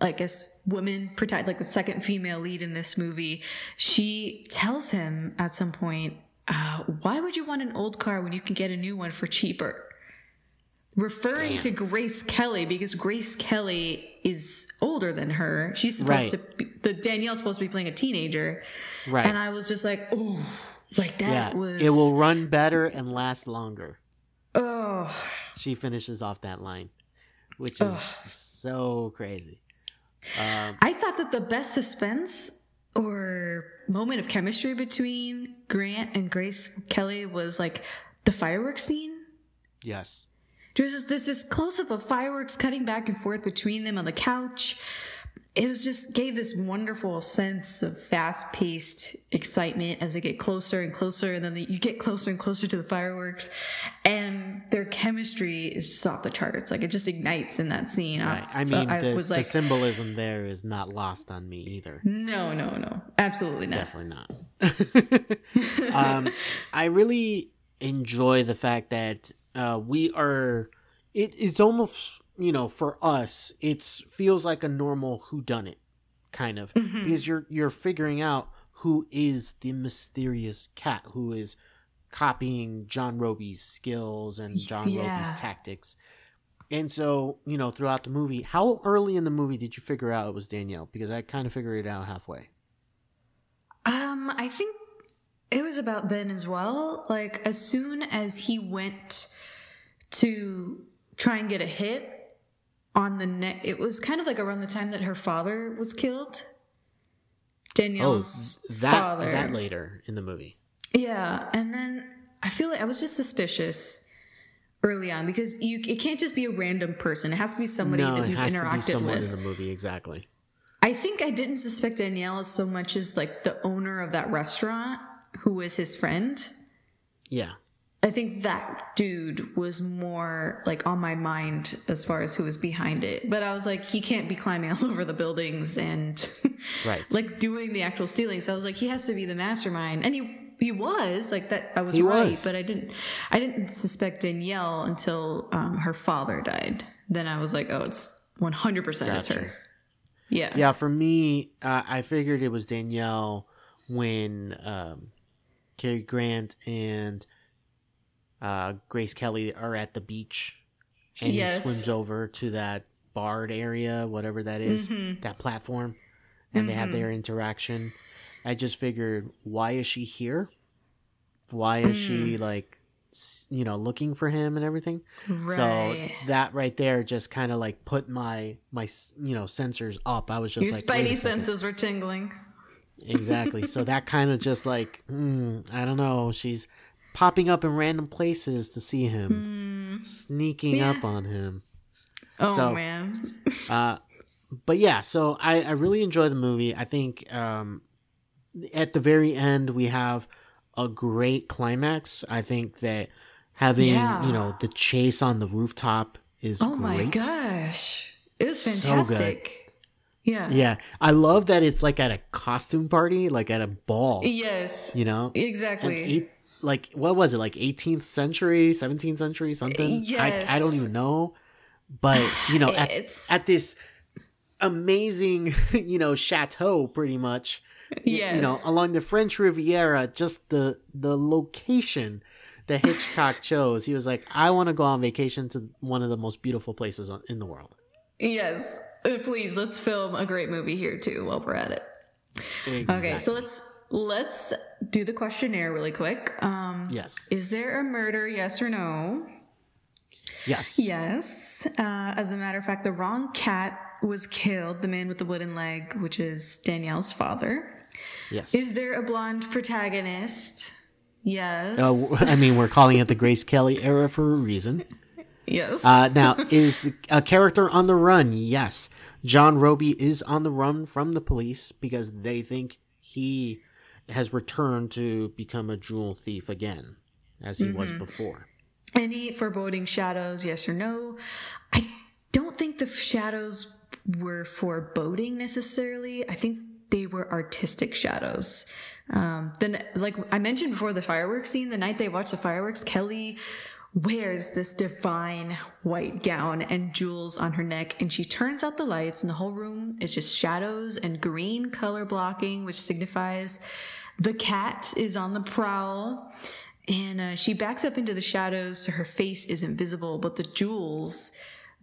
Speaker 2: I guess, woman, protect like the second female lead in this movie, she tells him at some point, uh, "Why would you want an old car when you can get a new one for cheaper?" Referring
Speaker 1: Damn.
Speaker 2: to Grace Kelly because Grace Kelly is older than her. She's supposed
Speaker 1: Right.
Speaker 2: to be the Danielle's supposed to be playing a teenager,
Speaker 1: Right.
Speaker 2: and I was just like, "Oh, like that
Speaker 1: yeah,
Speaker 2: was
Speaker 1: it will run better and last longer.
Speaker 2: oh."
Speaker 1: She finishes off that line, which is so crazy. Um,
Speaker 2: I thought that the best suspense or moment of chemistry between Grant and Grace Kelly was like the fireworks scene.
Speaker 1: yes.
Speaker 2: There's this, there's this close up of fireworks cutting back and forth between them on the couch. It was just gave this wonderful sense of fast paced excitement as they get closer and closer, and then the, you get closer and closer to the fireworks, and their chemistry is just off the charts. Like it just ignites in that scene.
Speaker 1: Right. I mean,
Speaker 2: I
Speaker 1: the,
Speaker 2: was
Speaker 1: the
Speaker 2: like,
Speaker 1: symbolism there is not lost on me either.
Speaker 2: no, no, no, absolutely not.
Speaker 1: Definitely not. um, I really enjoy the fact that uh, we are. It, it's almost you know for us, it feels like a normal who done it kind of because you're you're figuring out who is the mysterious cat who is copying John Robie's skills and John
Speaker 2: Yeah.
Speaker 1: Robie's tactics. And so, you know, throughout the movie, how early in the movie did you figure out it was Danielle? Because I kind of figured it out halfway.
Speaker 2: Um, I think it was about then as well. Like as soon as he went to try and get a hit on the neck, it was kind of like around the time that her father was killed.
Speaker 1: Oh,
Speaker 2: Danielle's
Speaker 1: that
Speaker 2: father.
Speaker 1: that later in the movie.
Speaker 2: Yeah, and then I feel like I was just suspicious early on because you it can't just be a random person. It has to be somebody
Speaker 1: no,
Speaker 2: that
Speaker 1: be
Speaker 2: interacted
Speaker 1: someone
Speaker 2: with.
Speaker 1: in the movie exactly.
Speaker 2: I think I didn't suspect Danielle so much as like the owner of that restaurant who was his friend.
Speaker 1: Yeah.
Speaker 2: I think that dude was more like on my mind as far as who was behind it. But I was like, he can't be climbing all over the buildings and
Speaker 1: Right.
Speaker 2: like doing the actual stealing. So I was like, he has to be the mastermind. And he he was like that. I was
Speaker 1: He
Speaker 2: right,
Speaker 1: was.
Speaker 2: but I didn't I didn't suspect Danielle until um, her father died. Then I was like, oh, it's one hundred percent it's her. Yeah.
Speaker 1: Yeah, for me, uh, I figured it was Danielle when um, Cary Grant and uh, Grace Kelly are at the beach, and
Speaker 2: Yes.
Speaker 1: he swims over to that barred area, whatever that is,
Speaker 2: Mm-hmm.
Speaker 1: that platform, and they have their interaction. I just figured, why is she here? Why is
Speaker 2: Mm.
Speaker 1: she like, you know, looking for him and everything?
Speaker 2: Right.
Speaker 1: So that right there just kind of like put my my you know sensors up. I was just
Speaker 2: Your
Speaker 1: like,
Speaker 2: spidey senses were tingling.
Speaker 1: Exactly. so that kind of just like, hmm, I don't know. She's popping up in random places to see him, sneaking up on him.
Speaker 2: Oh
Speaker 1: So-
Speaker 2: man.
Speaker 1: Uh, but yeah, so I, I really enjoy the movie. I think um, at the very end we have a great climax. I think that having
Speaker 2: Yeah.
Speaker 1: you know the chase on the rooftop is
Speaker 2: Oh my
Speaker 1: great.
Speaker 2: gosh. It was
Speaker 1: So
Speaker 2: fantastic. yeah.
Speaker 1: Yeah, I love that it's like at a costume party, like at a ball.
Speaker 2: Yes.
Speaker 1: You know,
Speaker 2: Exactly.
Speaker 1: Like what was it like 18th century 17th century something
Speaker 2: Yes.
Speaker 1: I, I don't even know but you know at,
Speaker 2: It's-
Speaker 1: at this amazing you know chateau pretty much y- you know along the french riviera just the the location that hitchcock chose he was like i want to go on vacation to one of the most beautiful places on, in the world
Speaker 2: Yes. Uh, Please, let's film a great movie here too while we're at it. Okay, so let's let's do the questionnaire really quick. Um
Speaker 1: yes
Speaker 2: is there a murder, yes or no?
Speaker 1: yes
Speaker 2: Yes. Uh, as a matter of fact, the wrong cat was killed, the man with the wooden leg, which is Danielle's father.
Speaker 1: yes
Speaker 2: Is there a blonde protagonist? Yes.
Speaker 1: uh, i mean we're calling it the grace kelly era for a reason
Speaker 2: yes.
Speaker 1: Uh, now, is the, a character on the run? Yes. John Robie is on the run from the police because they think he has returned to become a jewel thief again, as he was before.
Speaker 2: Any foreboding shadows, yes or no? I don't think the shadows were foreboding necessarily. I think they were artistic shadows. Um, then, like I mentioned before, the fireworks scene, the night they watch the fireworks, Kelly wears this divine white gown and jewels on her neck, and she turns out the lights, and the whole room is just shadows and green color blocking, which signifies the cat is on the prowl. And uh, she backs up into the shadows so her face isn't visible, but the jewels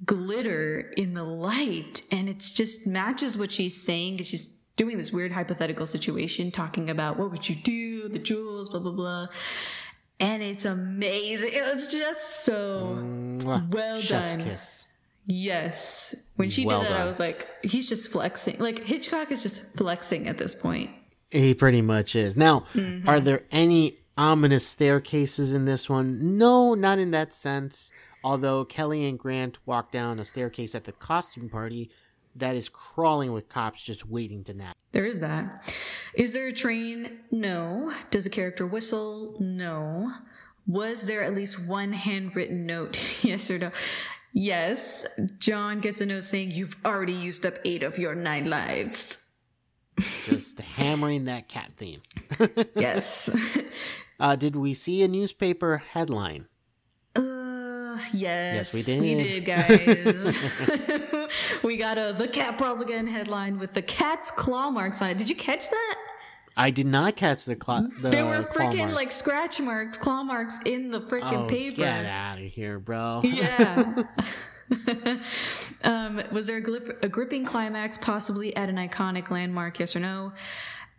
Speaker 2: glitter in the light. And it just matches what she's saying. 'cause She's doing this weird hypothetical situation, talking about what would you do, the jewels, blah, blah, blah. And it's amazing. It's just so
Speaker 1: Mwah.
Speaker 2: well
Speaker 1: Chef's
Speaker 2: done.
Speaker 1: kiss.
Speaker 2: Yes. When she
Speaker 1: Well
Speaker 2: did that, I was like, he's just flexing. Like, Hitchcock is just flexing at this point.
Speaker 1: He pretty much is. Now,
Speaker 2: Mm-hmm.
Speaker 1: are there any ominous staircases in this one? No, not in that sense. Although Kelly and Grant walk down a staircase at the costume party that is crawling with cops just waiting to nap.
Speaker 2: There is that. Is there a train? No. Does a character whistle? No. Was there at least one handwritten note? yes or no? Yes. John gets a note saying, You've already used up eight of your nine lives.
Speaker 1: Just hammering that cat theme.
Speaker 2: Yes.
Speaker 1: Uh, did we see a newspaper headline?
Speaker 2: uh, yes.
Speaker 1: we
Speaker 2: We
Speaker 1: did.
Speaker 2: did, guys. we got a The Cat Prowls Again headline with the cat's claw marks on it. Did you catch that?
Speaker 1: I did not catch the claw. The
Speaker 2: There were freaking like scratch marks, claw marks in the freaking
Speaker 1: oh,
Speaker 2: paper.
Speaker 1: Get out of here, bro.
Speaker 2: Yeah. um, was there a, glip, a gripping climax, possibly at an iconic landmark? Yes or no?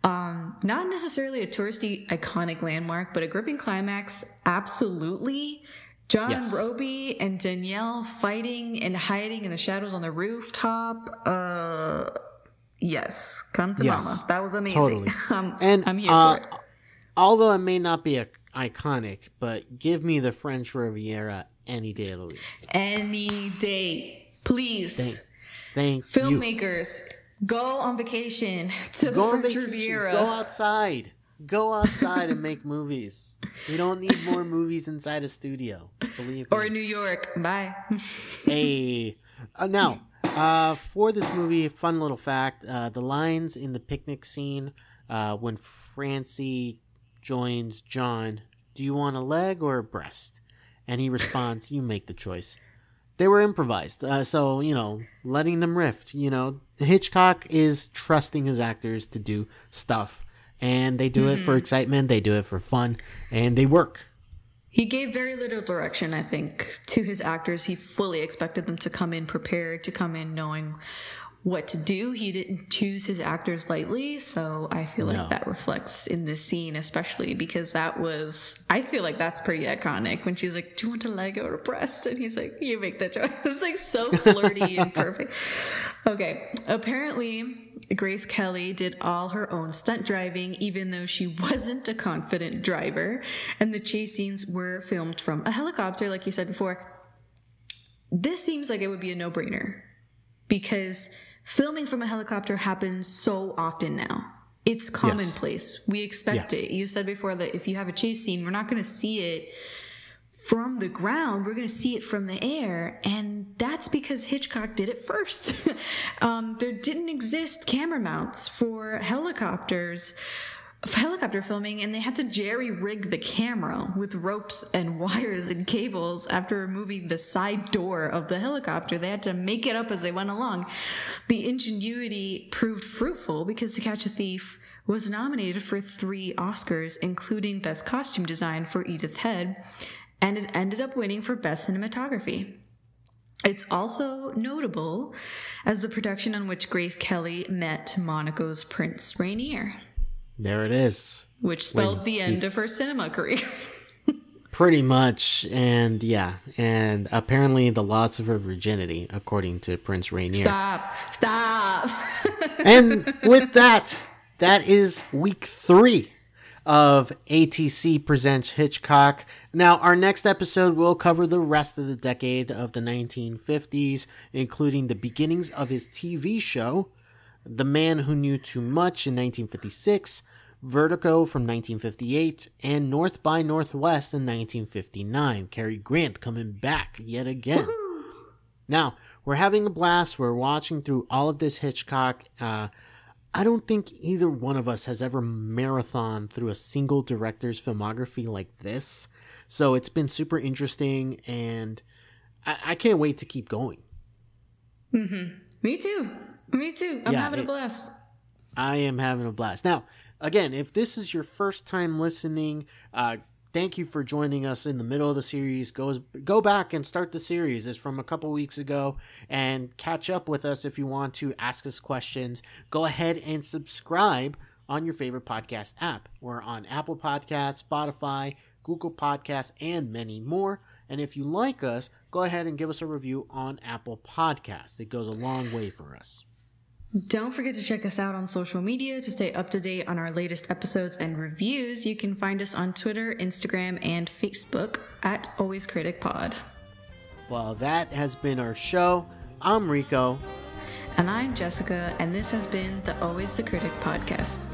Speaker 2: Um, not necessarily a touristy iconic landmark, but a gripping climax, absolutely. John
Speaker 1: Yes.
Speaker 2: Robie and Danielle fighting and hiding in the shadows on the rooftop. Uh, yes, come to
Speaker 1: Yes,
Speaker 2: mama. That was amazing.
Speaker 1: totally.
Speaker 2: I'm,
Speaker 1: And
Speaker 2: I'm here
Speaker 1: uh,
Speaker 2: for it.
Speaker 1: although it may not be a, iconic, but give me the French Riviera any day of the week.
Speaker 2: Any day, please.
Speaker 1: Thank you.
Speaker 2: filmmakers go on vacation to
Speaker 1: Go
Speaker 2: the French. Riviera.
Speaker 1: Go outside. Go outside and make movies. We don't need more movies inside a studio. Believe
Speaker 2: Or
Speaker 1: me.
Speaker 2: in New York. Bye.
Speaker 1: Hey, uh, now uh, for this movie, fun little fact: uh, the lines in the picnic scene uh, when Francie joins John, "Do you want a leg or a breast?" And he responds, "You make the choice." They were improvised, uh, so you know, letting them riff. You know, Hitchcock is trusting his actors to do stuff, and they do it for excitement. They do it for fun, and they work.
Speaker 2: He gave very little direction, I think, to his actors. He fully expected them to come in prepared, to come in knowing what to do. He didn't choose his actors lightly, so I feel like
Speaker 1: No.
Speaker 2: that reflects in this scene, especially because that was, I feel like that's pretty iconic when she's like, Do you want a leg or a breast? And he's like, You make the choice. It's like so flirty and perfect. Okay, apparently. Grace Kelly did all her own stunt driving, even though she wasn't a confident driver. And the chase scenes were filmed from a helicopter, like you said before. This seems like it would be a no brainer because filming from a helicopter happens so often now. It's commonplace. We expect it. You said before that if you have a chase scene, we're not going to see it from the ground. We're going to see it from the air. And that's because Hitchcock did it first. um, there didn't exist camera mounts for helicopters, helicopter filming, and they had to jerry rig the camera with ropes and wires and cables after removing the side door of the helicopter. They had to make it up as they went along. The ingenuity proved fruitful because To Catch a Thief was nominated for three Oscars, including Best Costume Design for Edith Head, and it ended up winning for Best Cinematography. It's also notable as the production on which Grace Kelly met Monaco's Prince Rainier,
Speaker 1: There it is.
Speaker 2: which spelled the end of her cinema career.
Speaker 1: Pretty much, and yeah, and apparently the loss of her virginity, according to Prince Rainier.
Speaker 2: Stop! Stop!
Speaker 1: and with that, that is week three of ATC Presents Hitchcock. Now, our next episode will cover the rest of the decade of the 1950s, including the beginnings of his TV show, The Man Who Knew Too Much in 1956. Vertigo from 1958 and North by Northwest in 1959. Cary Grant coming back yet again. Now, we're having a blast. We're watching through all of this Hitchcock. Uh, I don't think either one of us has ever marathon through a single director's filmography like this. So it's been super interesting, and I, I can't wait to keep going.
Speaker 2: Me too. Me too. I'm
Speaker 1: Yeah,
Speaker 2: having
Speaker 1: it-
Speaker 2: a blast.
Speaker 1: I am having a blast. Now, again, if this is your first time listening, uh, thank you for joining us in the middle of the series. Goes go back and start the series. It's from a couple weeks ago, and catch up with us if you want to ask us questions. Go ahead and subscribe on your favorite podcast app. We're on Apple Podcasts, Spotify, Google Podcasts, and many more. And if you like us, go ahead and give us a review on Apple Podcasts. It goes a long way for us.
Speaker 2: Don't forget to check us out on social media to stay up to date on our latest episodes and reviews. You can find us on Twitter, Instagram, and Facebook at Always Critic Pod.
Speaker 1: Well, that has been our show. I'm Rico.
Speaker 2: And I'm Jessica, and this has been the Always the Critic podcast.